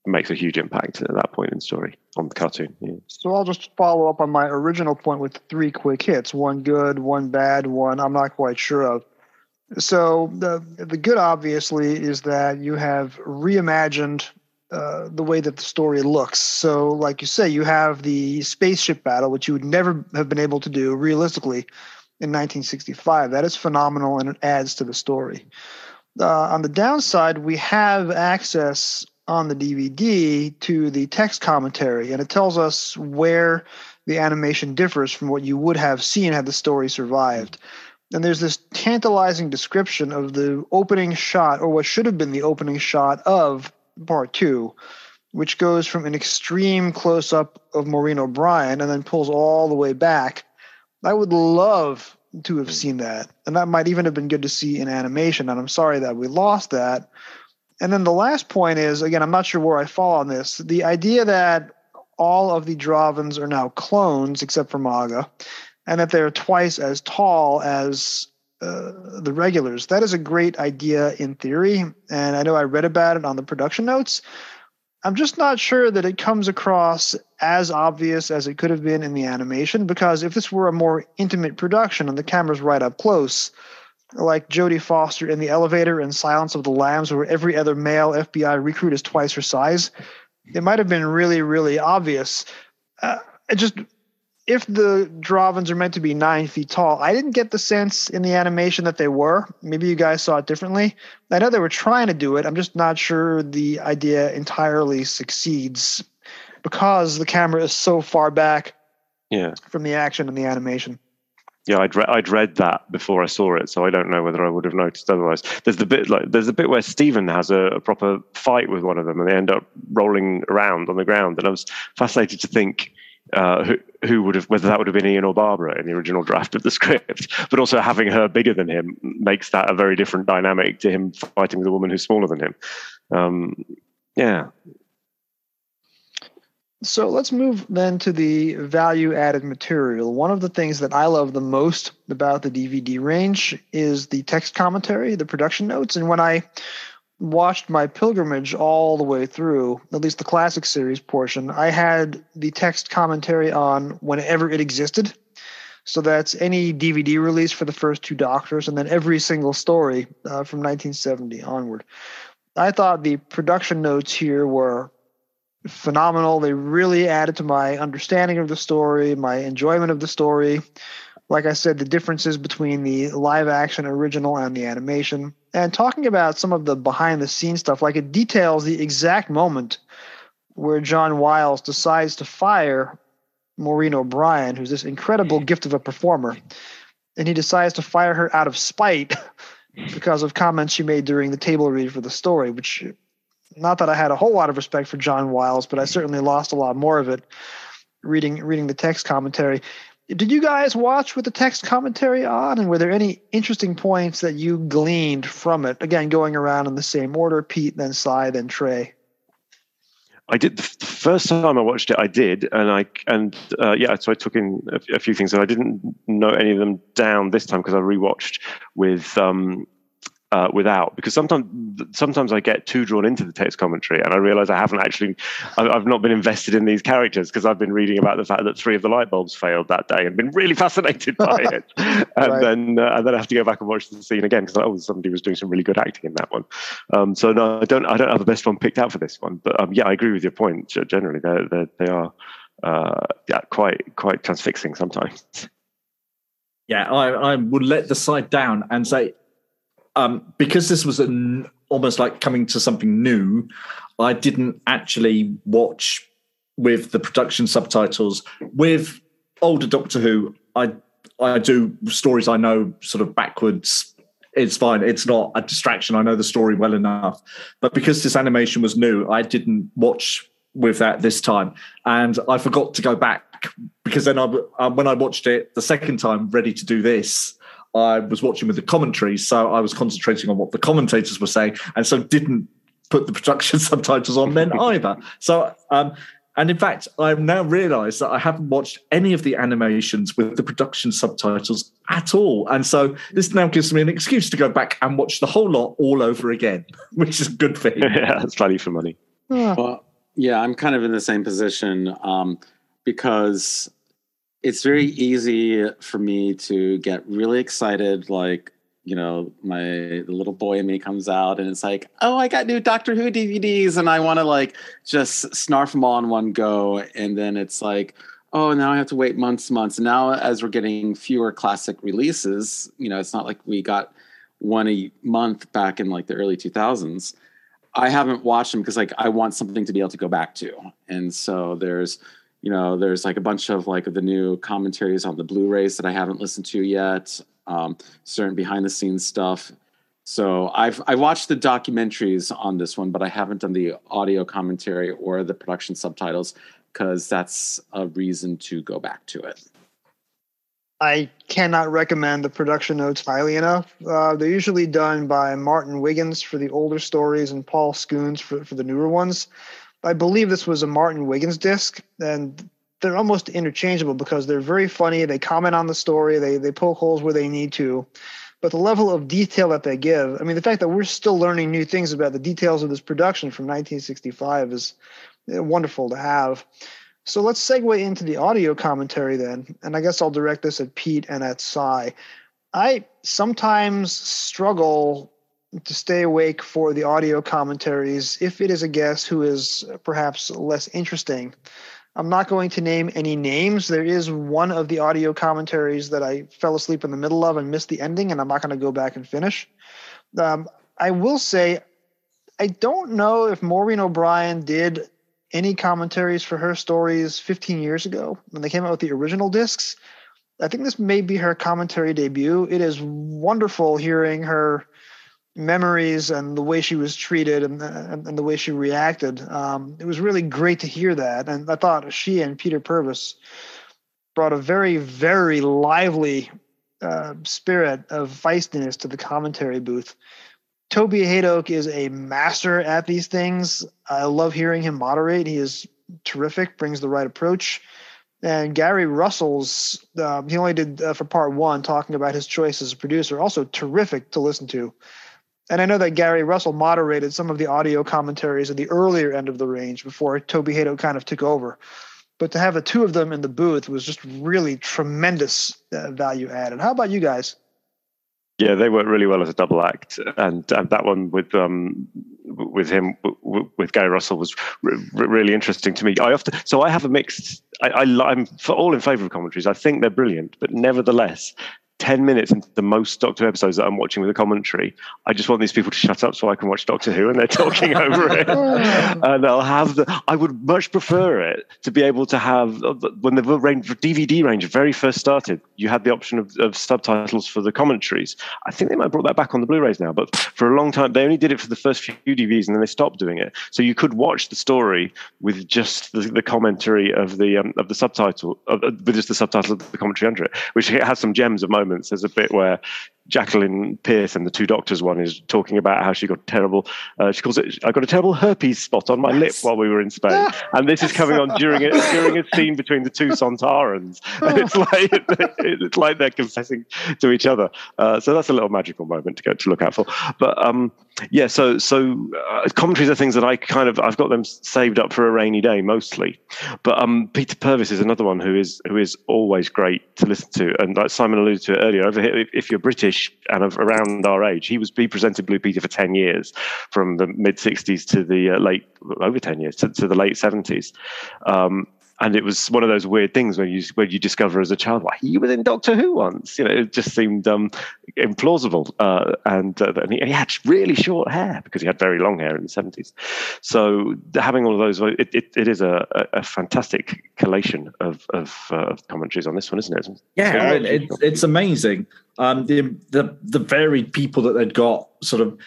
makes a huge impact at that point in the story on the cartoon. Yeah. So I'll just follow up on my original point with three quick hits: one good, one bad, one I'm not quite sure of. So the the good obviously is that you have reimagined uh, the way that the story looks. So, like you say, you have the spaceship battle, which you would never have been able to do realistically in 1965. That is phenomenal, and it adds to the story. Uh, on the downside, we have access on the DVD to the text commentary, and it tells us where the animation differs from what you would have seen had the story survived. And there's this tantalizing description of the opening shot, or what should have been the opening shot of part two, which goes from an extreme close up of Maureen O'Brien and then pulls all the way back. I would love to have hmm. seen that. And that might even have been good to see in animation. And I'm sorry that we lost that. And then the last point is again, I'm not sure where I fall on this. The idea that all of the Drahvins are now clones, except for Maaga, and that they're twice as tall as uh, the regulars. That is a great idea in theory, and I know I read about it on the production notes. I'm just not sure that it comes across as obvious as it could have been in the animation because if this were a more intimate production and the camera's right up close, like Jodie Foster in the elevator in Silence of the Lambs, where every other male FBI recruit is twice her size, it might have been really, really obvious. Uh, it just if the Drahvins are meant to be nine feet tall, I didn't get the sense in the animation that they were. Maybe you guys saw it differently. I know they were trying to do it. I'm just not sure the idea entirely succeeds because the camera is so far back yeah. from the action and the animation. Yeah, I'd, re- I'd read that before I saw it, so I don't know whether I would have noticed otherwise. There's the bit like there's a bit where Steven has a, a proper fight with one of them, and they end up rolling around on the ground. And I was fascinated to think uh, who, who would have whether that would have been Ian or Barbara in the original draft of the script, but also having her bigger than him makes that a very different dynamic to him fighting with a woman who's smaller than him. Um, yeah. So let's move then to the value added material. One of the things that I love the most about the DVD range is the text commentary, the production notes. And when I watched my pilgrimage all the way through, at least the classic series portion, I had the text commentary on whenever it existed. So that's any DVD release for the first two Doctors, and then every single story uh, from 1970 onward. I thought the production notes here were phenomenal. They really added to my understanding of the story, my enjoyment of the story. Like I said, the differences between the live action original and the animation and talking about some of the behind the scenes stuff, like it details the exact moment where John Wiles decides to fire Maureen O'Brien, who's this incredible hmm. gift of a performer, and he decides to fire her out of spite because of comments she made during the table read for the story, which not that I had a whole lot of respect for John Wiles, but I certainly lost a lot more of it reading reading the text commentary. Did you guys watch with the text commentary on? And were there any interesting points that you gleaned from it? Again, going around in the same order Pete, then Cy, then Trey. I did the first time I watched it. I did, and I and uh, yeah, so I took in a, a, few things, and I didn't know any of them down this time because I rewatched with um, uh, without because sometimes sometimes I get too drawn into the text commentary and I realize I haven't actually I've not been invested in these characters because I've been reading about the fact that three of the light bulbs failed that day and been really fascinated by it. And right. then uh, and then I have to go back and watch the scene again because oh somebody was doing some really good acting in that one. Um, so no I don't I don't have the best one picked out for this one but um, yeah I agree with your point. Generally they're, they're they are uh, yeah quite quite transfixing sometimes. Yeah I, I would let the side down and say um, because this was an, almost like coming to something new, I didn't actually watch with the production subtitles. With older Doctor Who, I I do stories I know sort of backwards. It's fine. It's not a distraction. I know the story well enough. But because this animation was new, I didn't watch with that this time, and I forgot to go back because then I, uh, when I watched it the second time, ready to do this, I was watching with the commentary, so I was concentrating on what the commentators were saying, and so didn't put the production subtitles on then either. So, um, and in fact, I've now realised that I haven't watched any of the animations with the production subtitles at all, and so this now gives me an excuse to go back and watch the whole lot all over again, which is a good thing. yeah, it's value for money. Well, yeah, I'm kind of in the same position um, because it's very mm-hmm. easy for me to get really excited like you know my the little boy in me comes out and it's like oh i got new doctor who dvds and i want to like just snarf them all in one go. And then it's like oh now i have to wait months months. Now as we're getting fewer classic releases you know it's not like we got one a month back in like the early 2000s i haven't watched them because like i want something to be able to go back to. And so there's you know, there's like a bunch of like the new commentaries on the Blu-rays that I haven't listened to yet. Um, certain behind the scenes stuff. So I've I watched the documentaries on this one, but I haven't done the audio commentary or the production subtitles because that's a reason to go back to it. I cannot recommend the production notes highly enough. Uh, they're usually done by Martin Wiggins for the older stories and Paul Scoones for, for the newer ones. I believe this was a Martin Wiggins disc, and they're almost interchangeable because they're very funny. They comment on the story, they they poke holes where they need to. But the level of detail that they give, I mean, the fact that we're still learning new things about the details of this production from 1965 is uh, wonderful to have. So let's segue into the audio commentary then. And I guess I'll direct this at Pete and at Cy. I sometimes struggle to stay awake for the audio commentaries if it is a guest who is perhaps less interesting. I'm not going to name any names. There is one of the audio commentaries that I fell asleep in the middle of and missed the ending, and I'm not going to go back and finish. Um, I will say, I don't know if Maureen O'Brien did any commentaries for her stories 15 years ago when they came out with the original discs. I think this may be her commentary debut. It is wonderful hearing her memories and the way she was treated and, and, and the way she reacted. Um, it was really great to hear that. And I thought she and Peter Purves brought a very, very lively uh, spirit of feistiness to the commentary booth. Toby Hadoke is a master at these things. I love hearing him moderate. He is terrific, brings the right approach. And Gary Russell's, um, he only did uh, for part one, talking about his choice as a producer, also terrific to listen to. And I know that Gary Russell moderated some of the audio commentaries at the earlier end of the range before Toby Hadoke kind of took over. But to have the two of them in the booth was just really tremendous uh, value added. How about you guys? Yeah, they work really well as a double act, and, and that one with um, with him with Gary Russell was really interesting to me. I often so I have a mixed. I, I I'm for all in favour of commentaries. I think they're brilliant, but nevertheless, 10 minutes into the most Doctor Who episodes that I'm watching with a commentary, I just want these people to shut up so I can watch Doctor Who and they're talking over it. and I'll have the, I would much prefer it to be able to have, when the range, DVD range very first started, you had the option of, of subtitles for the commentaries. I think they might have brought that back on the Blu rays now, but for a long time, they only did it for the first few DVDs and then they stopped doing it. So you could watch the story with just the, the commentary of the, um, of the subtitle, of, with just the subtitle of the commentary under it, which has some gems of moments moments. There's a bit where Jacqueline Pearce and the two doctors one is talking about how she got terrible. Uh, she calls it. I got a terrible herpes spot on my yes. lip while we were in Spain, and this is coming on during a during a scene between the two Sontarans. And it's like it's like they're confessing to each other. Uh, so that's a little magical moment to go to look out for. But um, yeah, so so uh, commentaries are things that I kind of I've got them saved up for a rainy day mostly. But um, Peter Purves is another one who is who is always great to listen to, and like Simon alluded to it earlier, over here, if you're British and of around our age, he was he presented Blue Peter for ten years, from the mid '60s to the uh, late over ten years to, to the late '70s. Um, and it was one of those weird things when you when you discover as a child, like he was in Doctor Who once. You know, it just seemed um, implausible. Uh, and, uh, and, he, and, he, had really short hair because he had very long hair in the seventies. So having all of those, it, it, it is a, a, fantastic collation of of, uh, of, commentaries on this one, isn't it? Yeah, it, it's amazing. Um, the the the varied people that they'd got, sort of.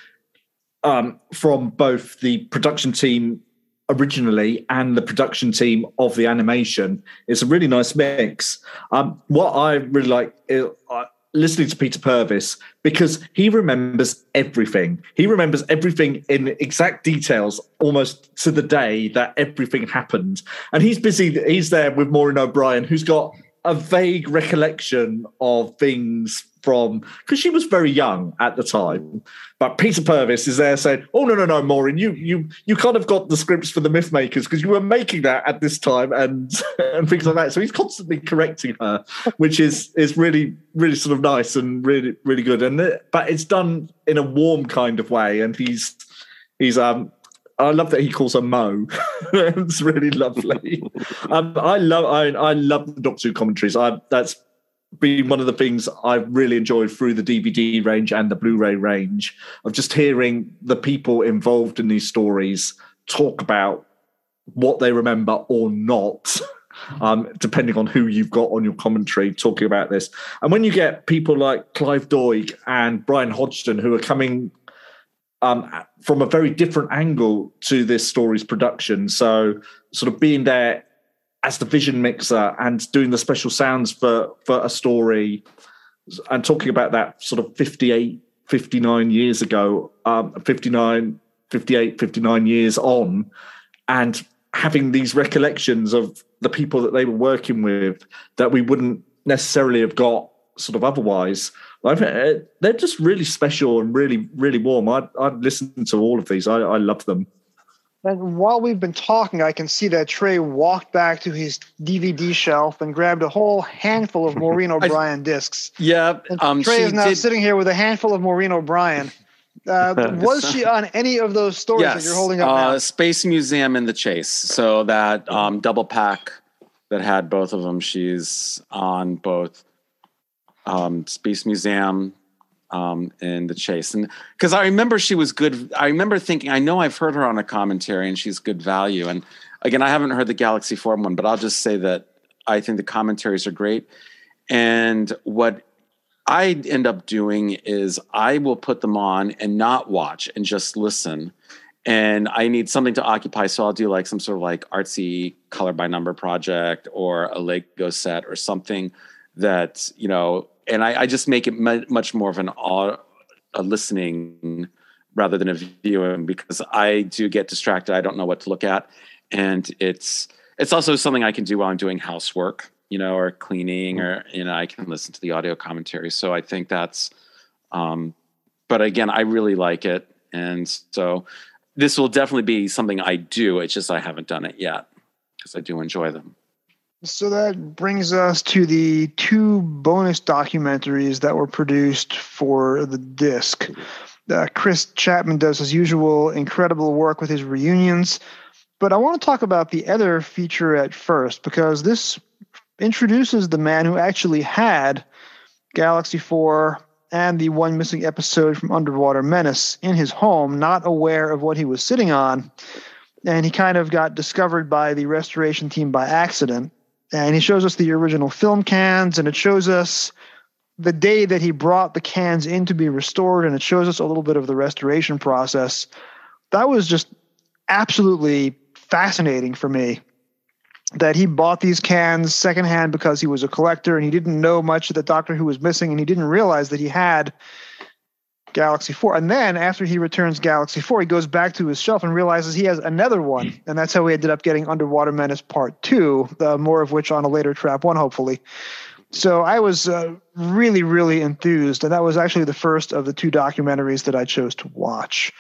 Um, from both the production team originally and the production team of the animation. It's a really nice mix. Um, what I really like is, uh, listening to Peter Purves because he remembers everything. He remembers everything in exact details, almost to the day that everything happened. And he's busy. He's there with Maureen O'Brien, who's got a vague recollection of things from because she was very young at the time. But Peter Purves is there saying, "Oh no, no, no, Maureen, you you you kind of got the scripts for the Myth Makers because you were making that at this time and and things like that." So he's constantly correcting her, which is is really really sort of nice and really really good. And but it's done in a warm kind of way, and he's he's um I love that he calls her Mo. it's really lovely. um, I love I, I love the Doctor Who commentaries. I that's been one of the things I've really enjoyed through the DVD range and the Blu-ray range of just hearing the people involved in these stories talk about what they remember or not. Um, depending on who you've got on your commentary talking about this. And when you get people like Clive Doig and Brian Hodgson who are coming um, from a very different angle to this story's production, so sort of being there as the vision mixer and doing the special sounds for for a story and talking about that sort of 58 59 years ago um 59 58 59 years on and having these recollections of the people that they were working with that we wouldn't necessarily have got sort of otherwise. Uh, they're just really special and really really warm. I i listen to all of these. I, I love them and while we've been talking, I can see that Trey walked back to his DVD shelf and grabbed a whole handful of Maureen O'Brien discs. Yeah, um, Trey is now did... sitting here with a handful of Maureen O'Brien. Uh, was she on any of those stories yes, that you're holding up uh, now? Space Museum in the Chase. So that um, double pack that had both of them. She's on both um, Space Museum, um, in the chase. And because I remember she was good. I remember thinking, I know I've heard her on a commentary and she's good value. And again, I haven't heard the Galaxy Four one, but I'll just say that I think the commentaries are great. And what I end up doing is I will put them on and not watch and just listen. And I need something to occupy. So I'll do like some sort of like artsy color by number project or a Lego set or something that, you know, and I, I just make it much more of an a listening rather than a viewing because I do get distracted. I don't know what to look at, and it's it's also something I can do while I'm doing housework, you know, or cleaning, mm-hmm. or you know, I can listen to the audio commentary. So I think that's. Um, but again, I really like it, and so this will definitely be something I do. It's just I haven't done it yet because I do enjoy them. So that brings us to the two bonus documentaries that were produced for the disc. Uh, Chris Chapman does his usual incredible work with his reunions, but I want to talk about the other feature at first because this introduces the man who actually had Galaxy 4 and the one missing episode from Underwater Menace in his home, not aware of what he was sitting on. And he kind of got discovered by the restoration team by accident and he shows us the original film cans and it shows us the day that he brought the cans in to be restored and it shows us a little bit of the restoration process. That was just absolutely fascinating for me that he bought these cans secondhand because he was a collector and he didn't know much that Doctor Who was missing and he didn't realize that he had Galaxy 4. And then after he returns Galaxy 4, he goes back to his shelf and realizes he has another one. And that's how we ended up getting Underwater Menace Part 2, uh, more of which on a later Trap 1, hopefully. So I was uh, really, really enthused. And that was actually the first of the two documentaries that I chose to watch.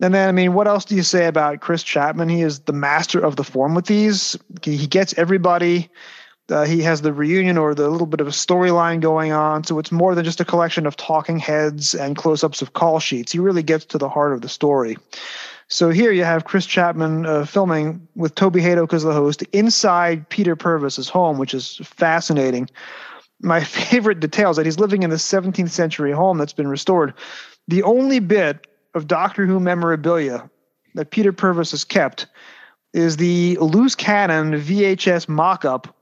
And then, I mean, what else do you say about Chris Chapman? He is the master of the form with these. He gets everybody uh, he has the reunion or the little bit of a storyline going on. So it's more than just a collection of talking heads and close ups of call sheets. He really gets to the heart of the story. So here you have Chris Chapman uh, filming with Toby Hadoke as the host inside Peter Purves's home, which is fascinating. My favorite detail is that he's living in the 17th century home that's been restored. The only bit of Doctor Who memorabilia that Peter Purves has kept is the loose cannon VHS mock up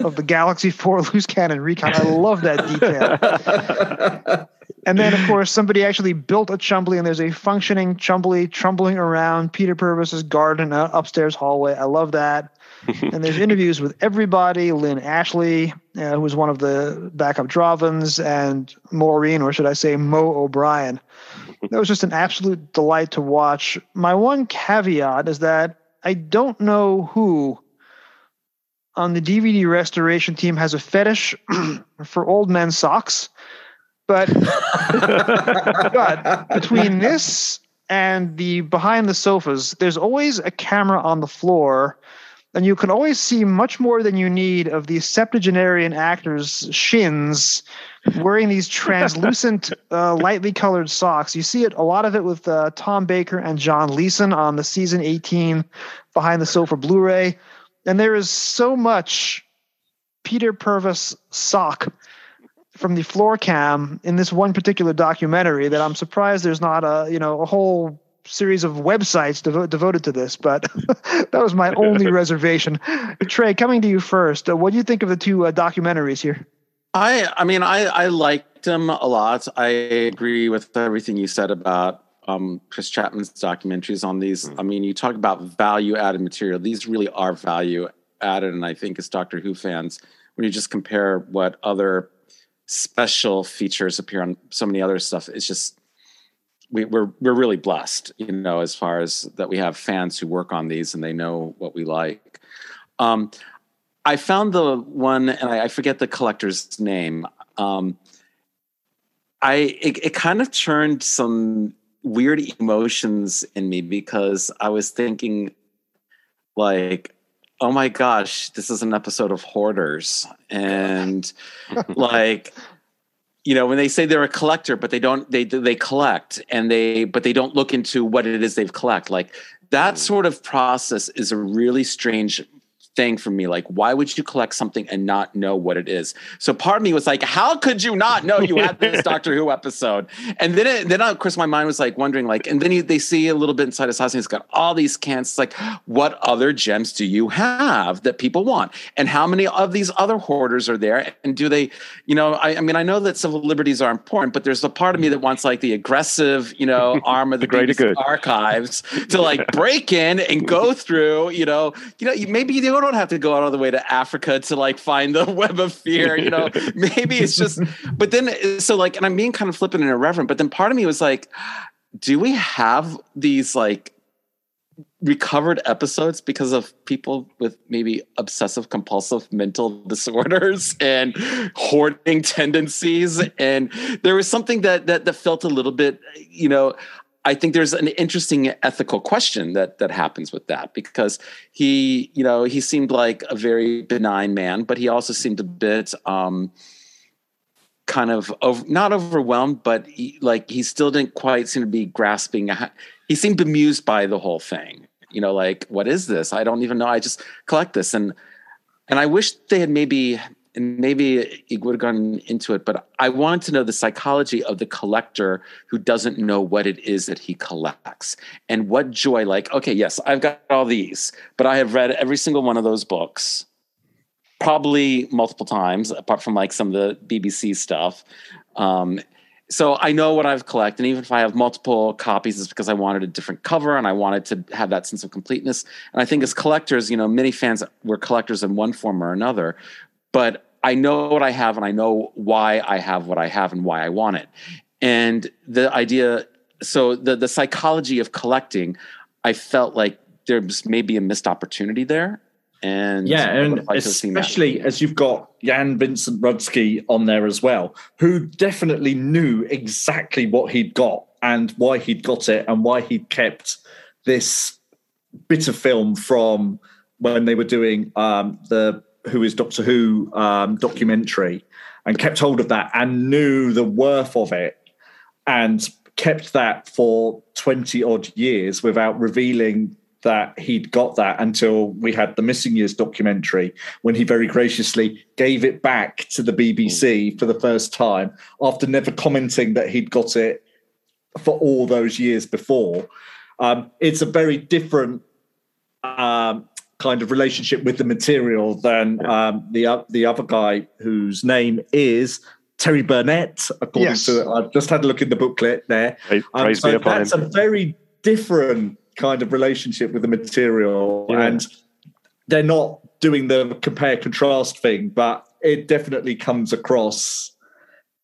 of the Galaxy 4 loose cannon recon. I love that detail. and then, of course, somebody actually built a Chumbly, and there's a functioning Chumbly trumbling around Peter Purves's garden uh, upstairs hallway. I love that. and there's interviews with everybody Lyn Ashley, uh, who was one of the backup Drahvins, and Maureen, or should I say, Mo O'Brien. That was just an absolute delight to watch. My one caveat is that I don't know who on the DVD restoration team has a fetish for old men's socks. But, but between this and the behind the sofas, there's always a camera on the floor, and you can always see much more than you need of these septuagenarian actors' shins wearing these translucent, uh, lightly colored socks. You see it a lot of it with uh, Tom Baker and John Leeson on the season 18 behind the sofa Blu-ray and there is so much Peter Purves sock from the floor cam in this one particular documentary that I'm surprised there's not a you know a whole series of websites devo- devoted to this. But that was my only reservation. Trey, coming to you first, uh, what do you think of the two uh, documentaries here? I I mean I I liked them a lot. I agree with everything you said about um, Chris Chapman's documentaries on these. Mm. I mean, you talk about value added material. These really are value added. and I think as Doctor Who fans, when you just compare what other special features appear on so many other stuff, it's just we, we're we're really blessed, you know, as far as that we have fans who work on these and they know what we like. Um, I found the one, and I, I forget the collector's name. Um, I it, it kind of turned some weird emotions in me because I was thinking, like, oh my gosh, this is an episode of Hoarders, and like you know when they say they're a collector but they don't they they collect and they but they don't look into what it is they've collect. Like that mm. sort of process is a really strange thing for me. Like, why would you collect something and not know what it is? So part of me was like, how could you not know you had this Doctor Who episode? And then, it, then of course, my mind was like wondering, like, and then he, they see a little bit inside his house, and he's got all these cans. It's like, what other gems do you have that people want? And how many of these other hoarders are there? And do they, you know, I, I mean, I know that civil liberties are important, but there's a part of me that wants like the aggressive, you know, arm of the, the greater good archives to like break in and go through, you know, you know, maybe they don't have to go out all the way to Africa to like find the web of fear. You know, maybe it's just. But then, so like, and I'm being kind of flippant and irreverent. But then part of me was like, do we have these like recovered episodes because of people with maybe obsessive compulsive mental disorders and hoarding tendencies and there was something that that, that felt a little bit you know I think there's an interesting ethical question that that happens with that because he, you know, he seemed like a very benign man, but he also seemed a bit um, kind of over, not overwhelmed, but he, like he still didn't quite seem to be grasping. He seemed bemused by the whole thing. You know, like what is this? I don't even know. I just collect this, and and I wish they had maybe and maybe it would have gone into it, but I wanted to know the psychology of the collector who doesn't know what it is that he collects and what joy, like, okay, yes, I've got all these, but I have read every single one of those books, probably multiple times, apart from like some of the BBC stuff. Um, so I know what I've collected, and even if I have multiple copies, it's because I wanted a different cover and I wanted to have that sense of completeness. And I think as collectors, you know, many fans were collectors in one form or another but I know what I have and I know why I have what I have and why I want it. And the idea, so the the psychology of collecting, I felt like there's maybe a missed opportunity there. And yeah, and especially as you've got Jan Vincent Rudzki on there as well, who definitely knew exactly what he'd got and why he'd got it and why he'd kept this bit of film from when they were doing um, the who is Doctor Who um, documentary and kept hold of that and knew the worth of it and kept that for 20 odd years without revealing that he'd got that until we had the missing years documentary when he very graciously gave it back to the BBC for the first time after never commenting that he'd got it for all those years before. Um, it's a very different um, kind of relationship with the material than um, the the other guy whose name is Terry Burnett. According yes. to I just had a look in the booklet there. Um, so that's him. a very different kind of relationship with the material, yeah. and they're not doing the compare contrast thing, but it definitely comes across.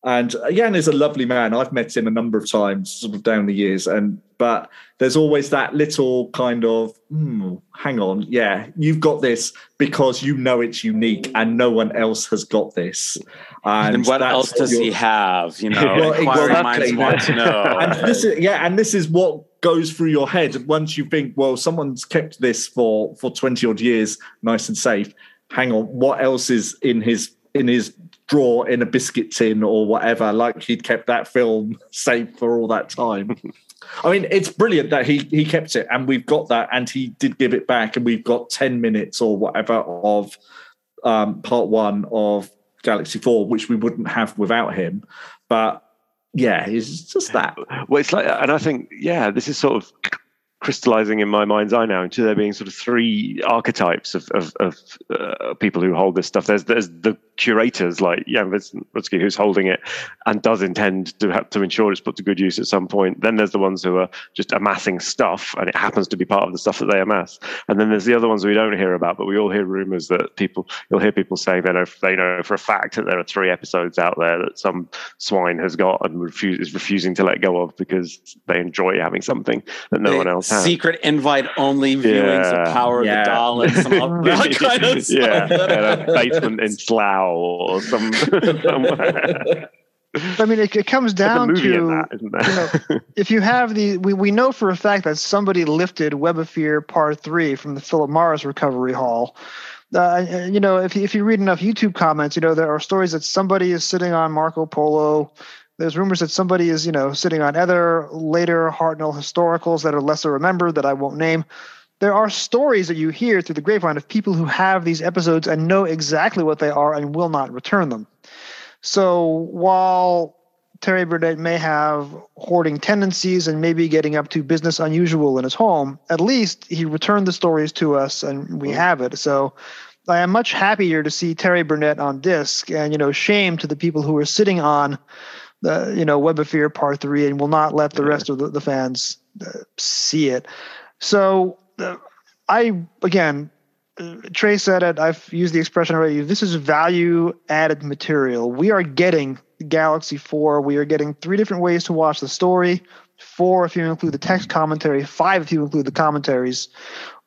And Jan is a lovely man. I've met him a number of times, sort of down the years, and but there's always that little kind of hmm, hang on yeah you've got this because you know it's unique and no one else has got this. And, and what else does he have you know? Well, exactly. want to know. And this is, yeah and this is what goes through your head once you think well someone's kept this for for 20 odd years nice and safe. Hang on what else is in his in his drawer in a biscuit tin or whatever? Like he'd kept that film safe for all that time I mean, it's brilliant that he he kept it, and we've got that, and he did give it back, and we've got ten minutes or whatever of um, part one of Galaxy Four, which we wouldn't have without him. But yeah, it's just that. Well, it's like, and I think, yeah, this is sort of crystallizing in my mind's eye now into there being sort of three archetypes of of, of uh, people who hold this stuff. There's there's the curators like Jan Rudzki who's holding it and does intend to have to ensure it's put to good use at some point. Then there's the ones who are just amassing stuff and it happens to be part of the stuff that they amass. And then there's the other ones we don't hear about, but we all hear rumors that people you'll hear people saying they know they know for a fact that there are three episodes out there that some swine has got and refuse, is refusing to let go of because they enjoy having something that no one else has. Secret invite only viewings Yeah. of Power Yeah. of the Daleks and all that kind of stuff. yeah, in a basement in Slough or some somewhere. I mean, it, it comes down to in that, isn't there? you know, if you have the, we, we know for a fact that somebody lifted Web of Fear Part 3 from the Philip Morris Recovery Hall. Uh, you know, if, you- if you read enough YouTube comments, you know, there are stories that somebody is sitting on Marco Polo. There's rumors that somebody is, you know, sitting on other later Hartnell historicals that are lesser remembered that I won't name. There are stories that you hear through the grapevine of people who have these episodes and know exactly what they are and will not return them. So while Terry Burnett may have hoarding tendencies and maybe getting up to business unusual in his home, at least he returned the stories to us and we mm-hmm. have it. So I am much happier to see Terry Burnett on disc and, you know, shame to the people who are sitting on the, you know, Web of Fear Part 3 and will not let the rest of the, the fans uh, see it. So uh, I, again, uh, Trey said it. I've used the expression already. This is value added material. We are getting Galaxy 4. We are getting three different ways to watch the story. Four, if you include the text commentary. Five, if you include the commentaries.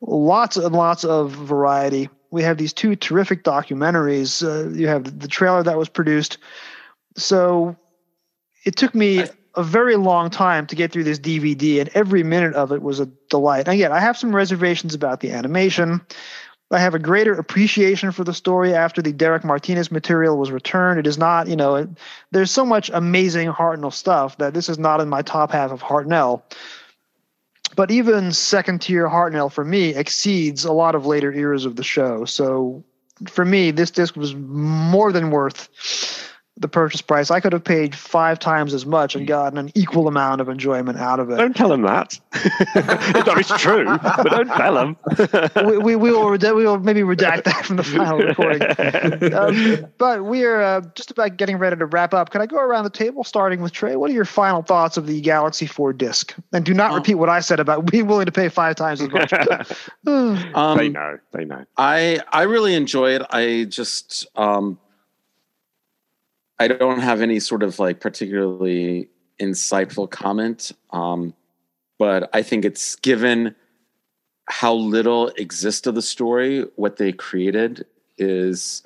Lots and lots of variety. We have these two terrific documentaries. Uh, you have the trailer that was produced. So it took me a very long time to get through this DVD, and every minute of it was a delight. And again, I have some reservations about the animation. I have a greater appreciation for the story after the Derek Martinus material was returned. It is not, you know, it, there's so much amazing Hartnell stuff that this is not in my top half of Hartnell. But even second tier Hartnell for me exceeds a lot of later eras of the show. So for me, this disc was more than worth the purchase price. I could have paid five times as much and gotten an equal amount of enjoyment out of it. Don't tell him that. no, it's true, but don't tell him. we, we, we will reda- we will maybe redact that from the final recording. Um, but we are uh, just about getting ready to wrap up. Can I go around the table, starting with Trey? What are your final thoughts of the Galaxy 4 disc? And do not Oh. repeat what I said about being willing to pay five times as much. Um, they know. They know. I I really enjoy it. I just um I don't have any sort of like particularly insightful comment. Um but I think it's given how little exists of the story, what they created is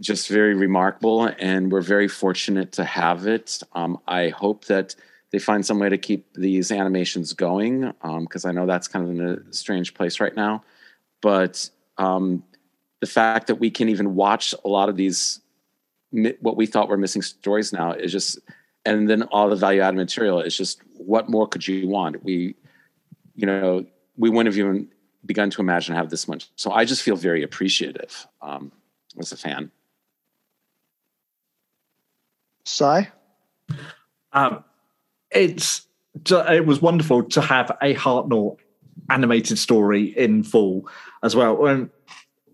just very remarkable and we're very fortunate to have it. Um I hope that they find some way to keep these animations going because I know that's kind of in a strange place right now. But um, the fact that we can even watch a lot of these what we thought were missing stories now is just and then all the value added material is just what more could you want we you know we wouldn't have even begun to imagine have this much so i just feel very appreciative um, as a fan Sigh? Um, it's it was wonderful to have a Hartnell animated story in full as well. And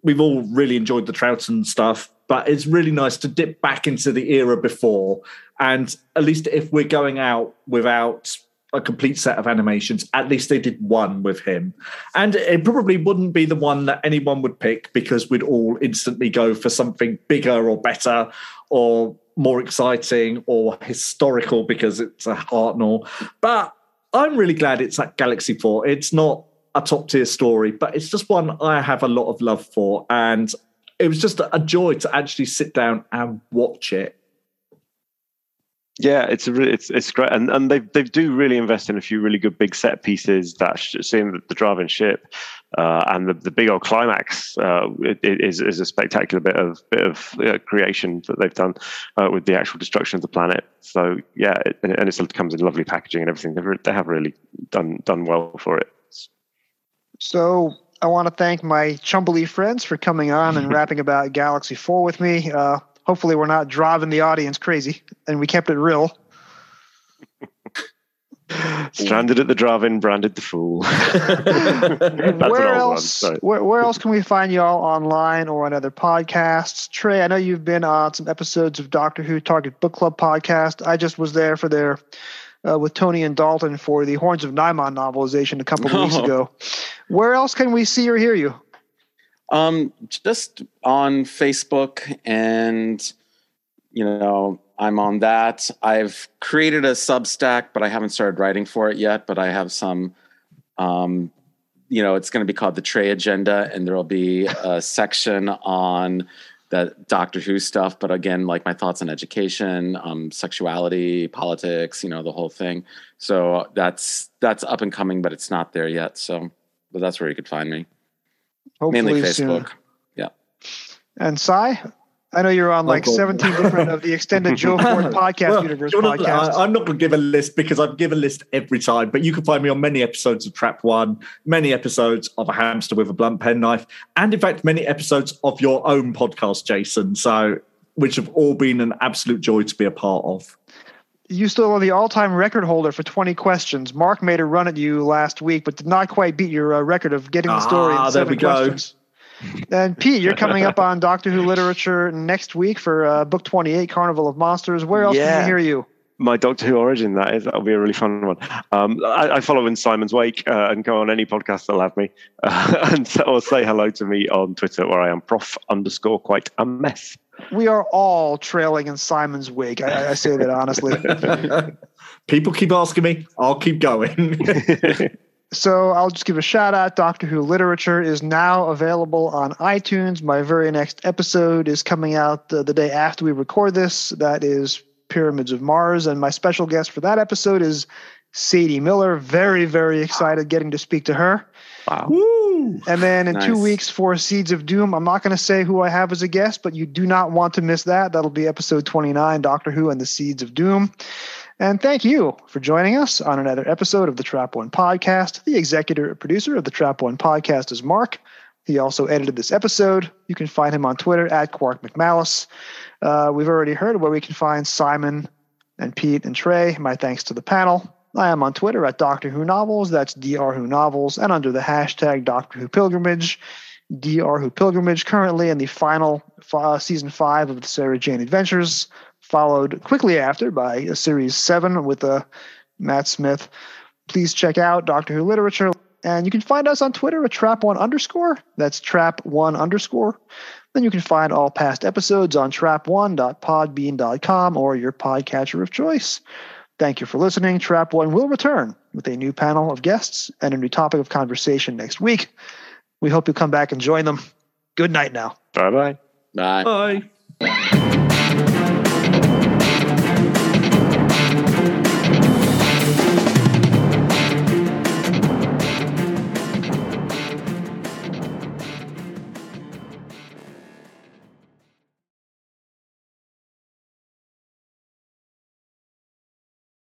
we've all really enjoyed the Troughton stuff, but it's really nice to dip back into the era before. And at least if we're going out without a complete set of animations, at least they did one with him. And it probably wouldn't be the one that anyone would pick because we'd all instantly go for something bigger or better or more exciting or historical because it's a Hartnell. But I'm really glad it's at Galaxy 4. It's not a top tier story, but it's just one I have a lot of love for. And it was just a joy to actually sit down and watch it. Yeah, it's a it's it's great, and and they they do really invest in a few really good big set pieces. That sh- seeing the, the Drahvin ship, uh, and the, the big old climax uh, it, it is is a spectacular bit of bit of uh, creation that they've done uh, with the actual destruction of the planet. So yeah, it, and, it, and it still comes in lovely packaging and everything. They've re- they have really done done well for it. So I want to thank my Chumbly friends for coming on and rapping about Galaxy 4 with me. Uh, hopefully, we're not driving the audience crazy and we kept it real. Stranded at the drive-in, branded the fool. where else? One, where, where, else can we find y'all online or on other podcasts? Trey, I know you've been on some episodes of Doctor Who Target Book Club podcast. I just was there for their uh, with Tony and Dalton for the Horns of Nimon novelization a couple of oh. weeks ago. Where else can we see or hear you? Um, just on Facebook and you know I'm on that. I've created a Substack, but I haven't started writing for it yet. But I have some, um, you know, it's going to be called the Trey Agenda, and there will be a section on that Doctor Who stuff. But again, like my thoughts on education, um, sexuality, politics, you know, the whole thing. So that's that's up and coming, but it's not there yet. So, but that's where you could find me. Hopefully Mainly Facebook. Soon. Yeah. And Cy, I know you're on like 17 different of the extended Joe Ford podcast well, universe podcasts. I'm not going to give a list because I give a list every time, but you can find me on many episodes of Trap One, many episodes of A Hamster with a Blunt Penknife, and in fact, many episodes of your own podcast, Jason. So, which have all been an absolute joy to be a part of. You still are the all-time record holder for 20 questions. Mark made a run at you last week, but did not quite beat your uh, record of getting the story ah, in seven questions. Go. And Pete, you're coming up on Doctor Who literature next week for uh, book 28, Carnival of Monsters. Where else yeah. can we hear you? my Doctor Who origin. That is, that'll be a really fun one. Um, I, I, follow in Simon's wake uh, and go on any podcast that'll have me, uh, and so, or say hello to me on Twitter, where I am prof underscore quite a mess. We are all trailing in Simon's wake. I, I say that honestly. People keep asking me. I'll keep going. So I'll just give a shout out. Doctor Who Literature is now available on iTunes. My very next episode is coming out the, the day after we record this. That is Pyramids of Mars. And my special guest for that episode is Sadie Miller. Very, very excited getting to speak to her. Wow. Woo! And then in nice. two weeks for Seeds of Doom, I'm not going to say who I have as a guest, but you do not want to miss that. That'll be episode 29, Doctor Who and the Seeds of Doom. And thank you for joining us on another episode of the Trap One Podcast. The executive producer of the Trap One Podcast is Mark. He also edited this episode. You can find him on Twitter at Quark McMalice. Uh, we've already heard where we can find Simon and Pete and Trey. My thanks to the panel. I am on Twitter at Doctor Who Novels. That's Dr. Who Novels, and under the hashtag Doctor Who Pilgrimage. Dr. Who Pilgrimage currently in the final uh, season five of the Sarah Jane Adventures followed quickly after by a series seven with uh, Matt Smith. Please check out Doctor Who literature, and you can find us on Twitter at Trap One underscore. That's Trap One underscore. Then you can find all past episodes on trap1.podbean.com or your podcatcher of choice. Thank you for listening. Trap One will return with a new panel of guests and a new topic of conversation next week. We hope you'll come back and join them. Good night now. Bye-bye. Bye. Bye.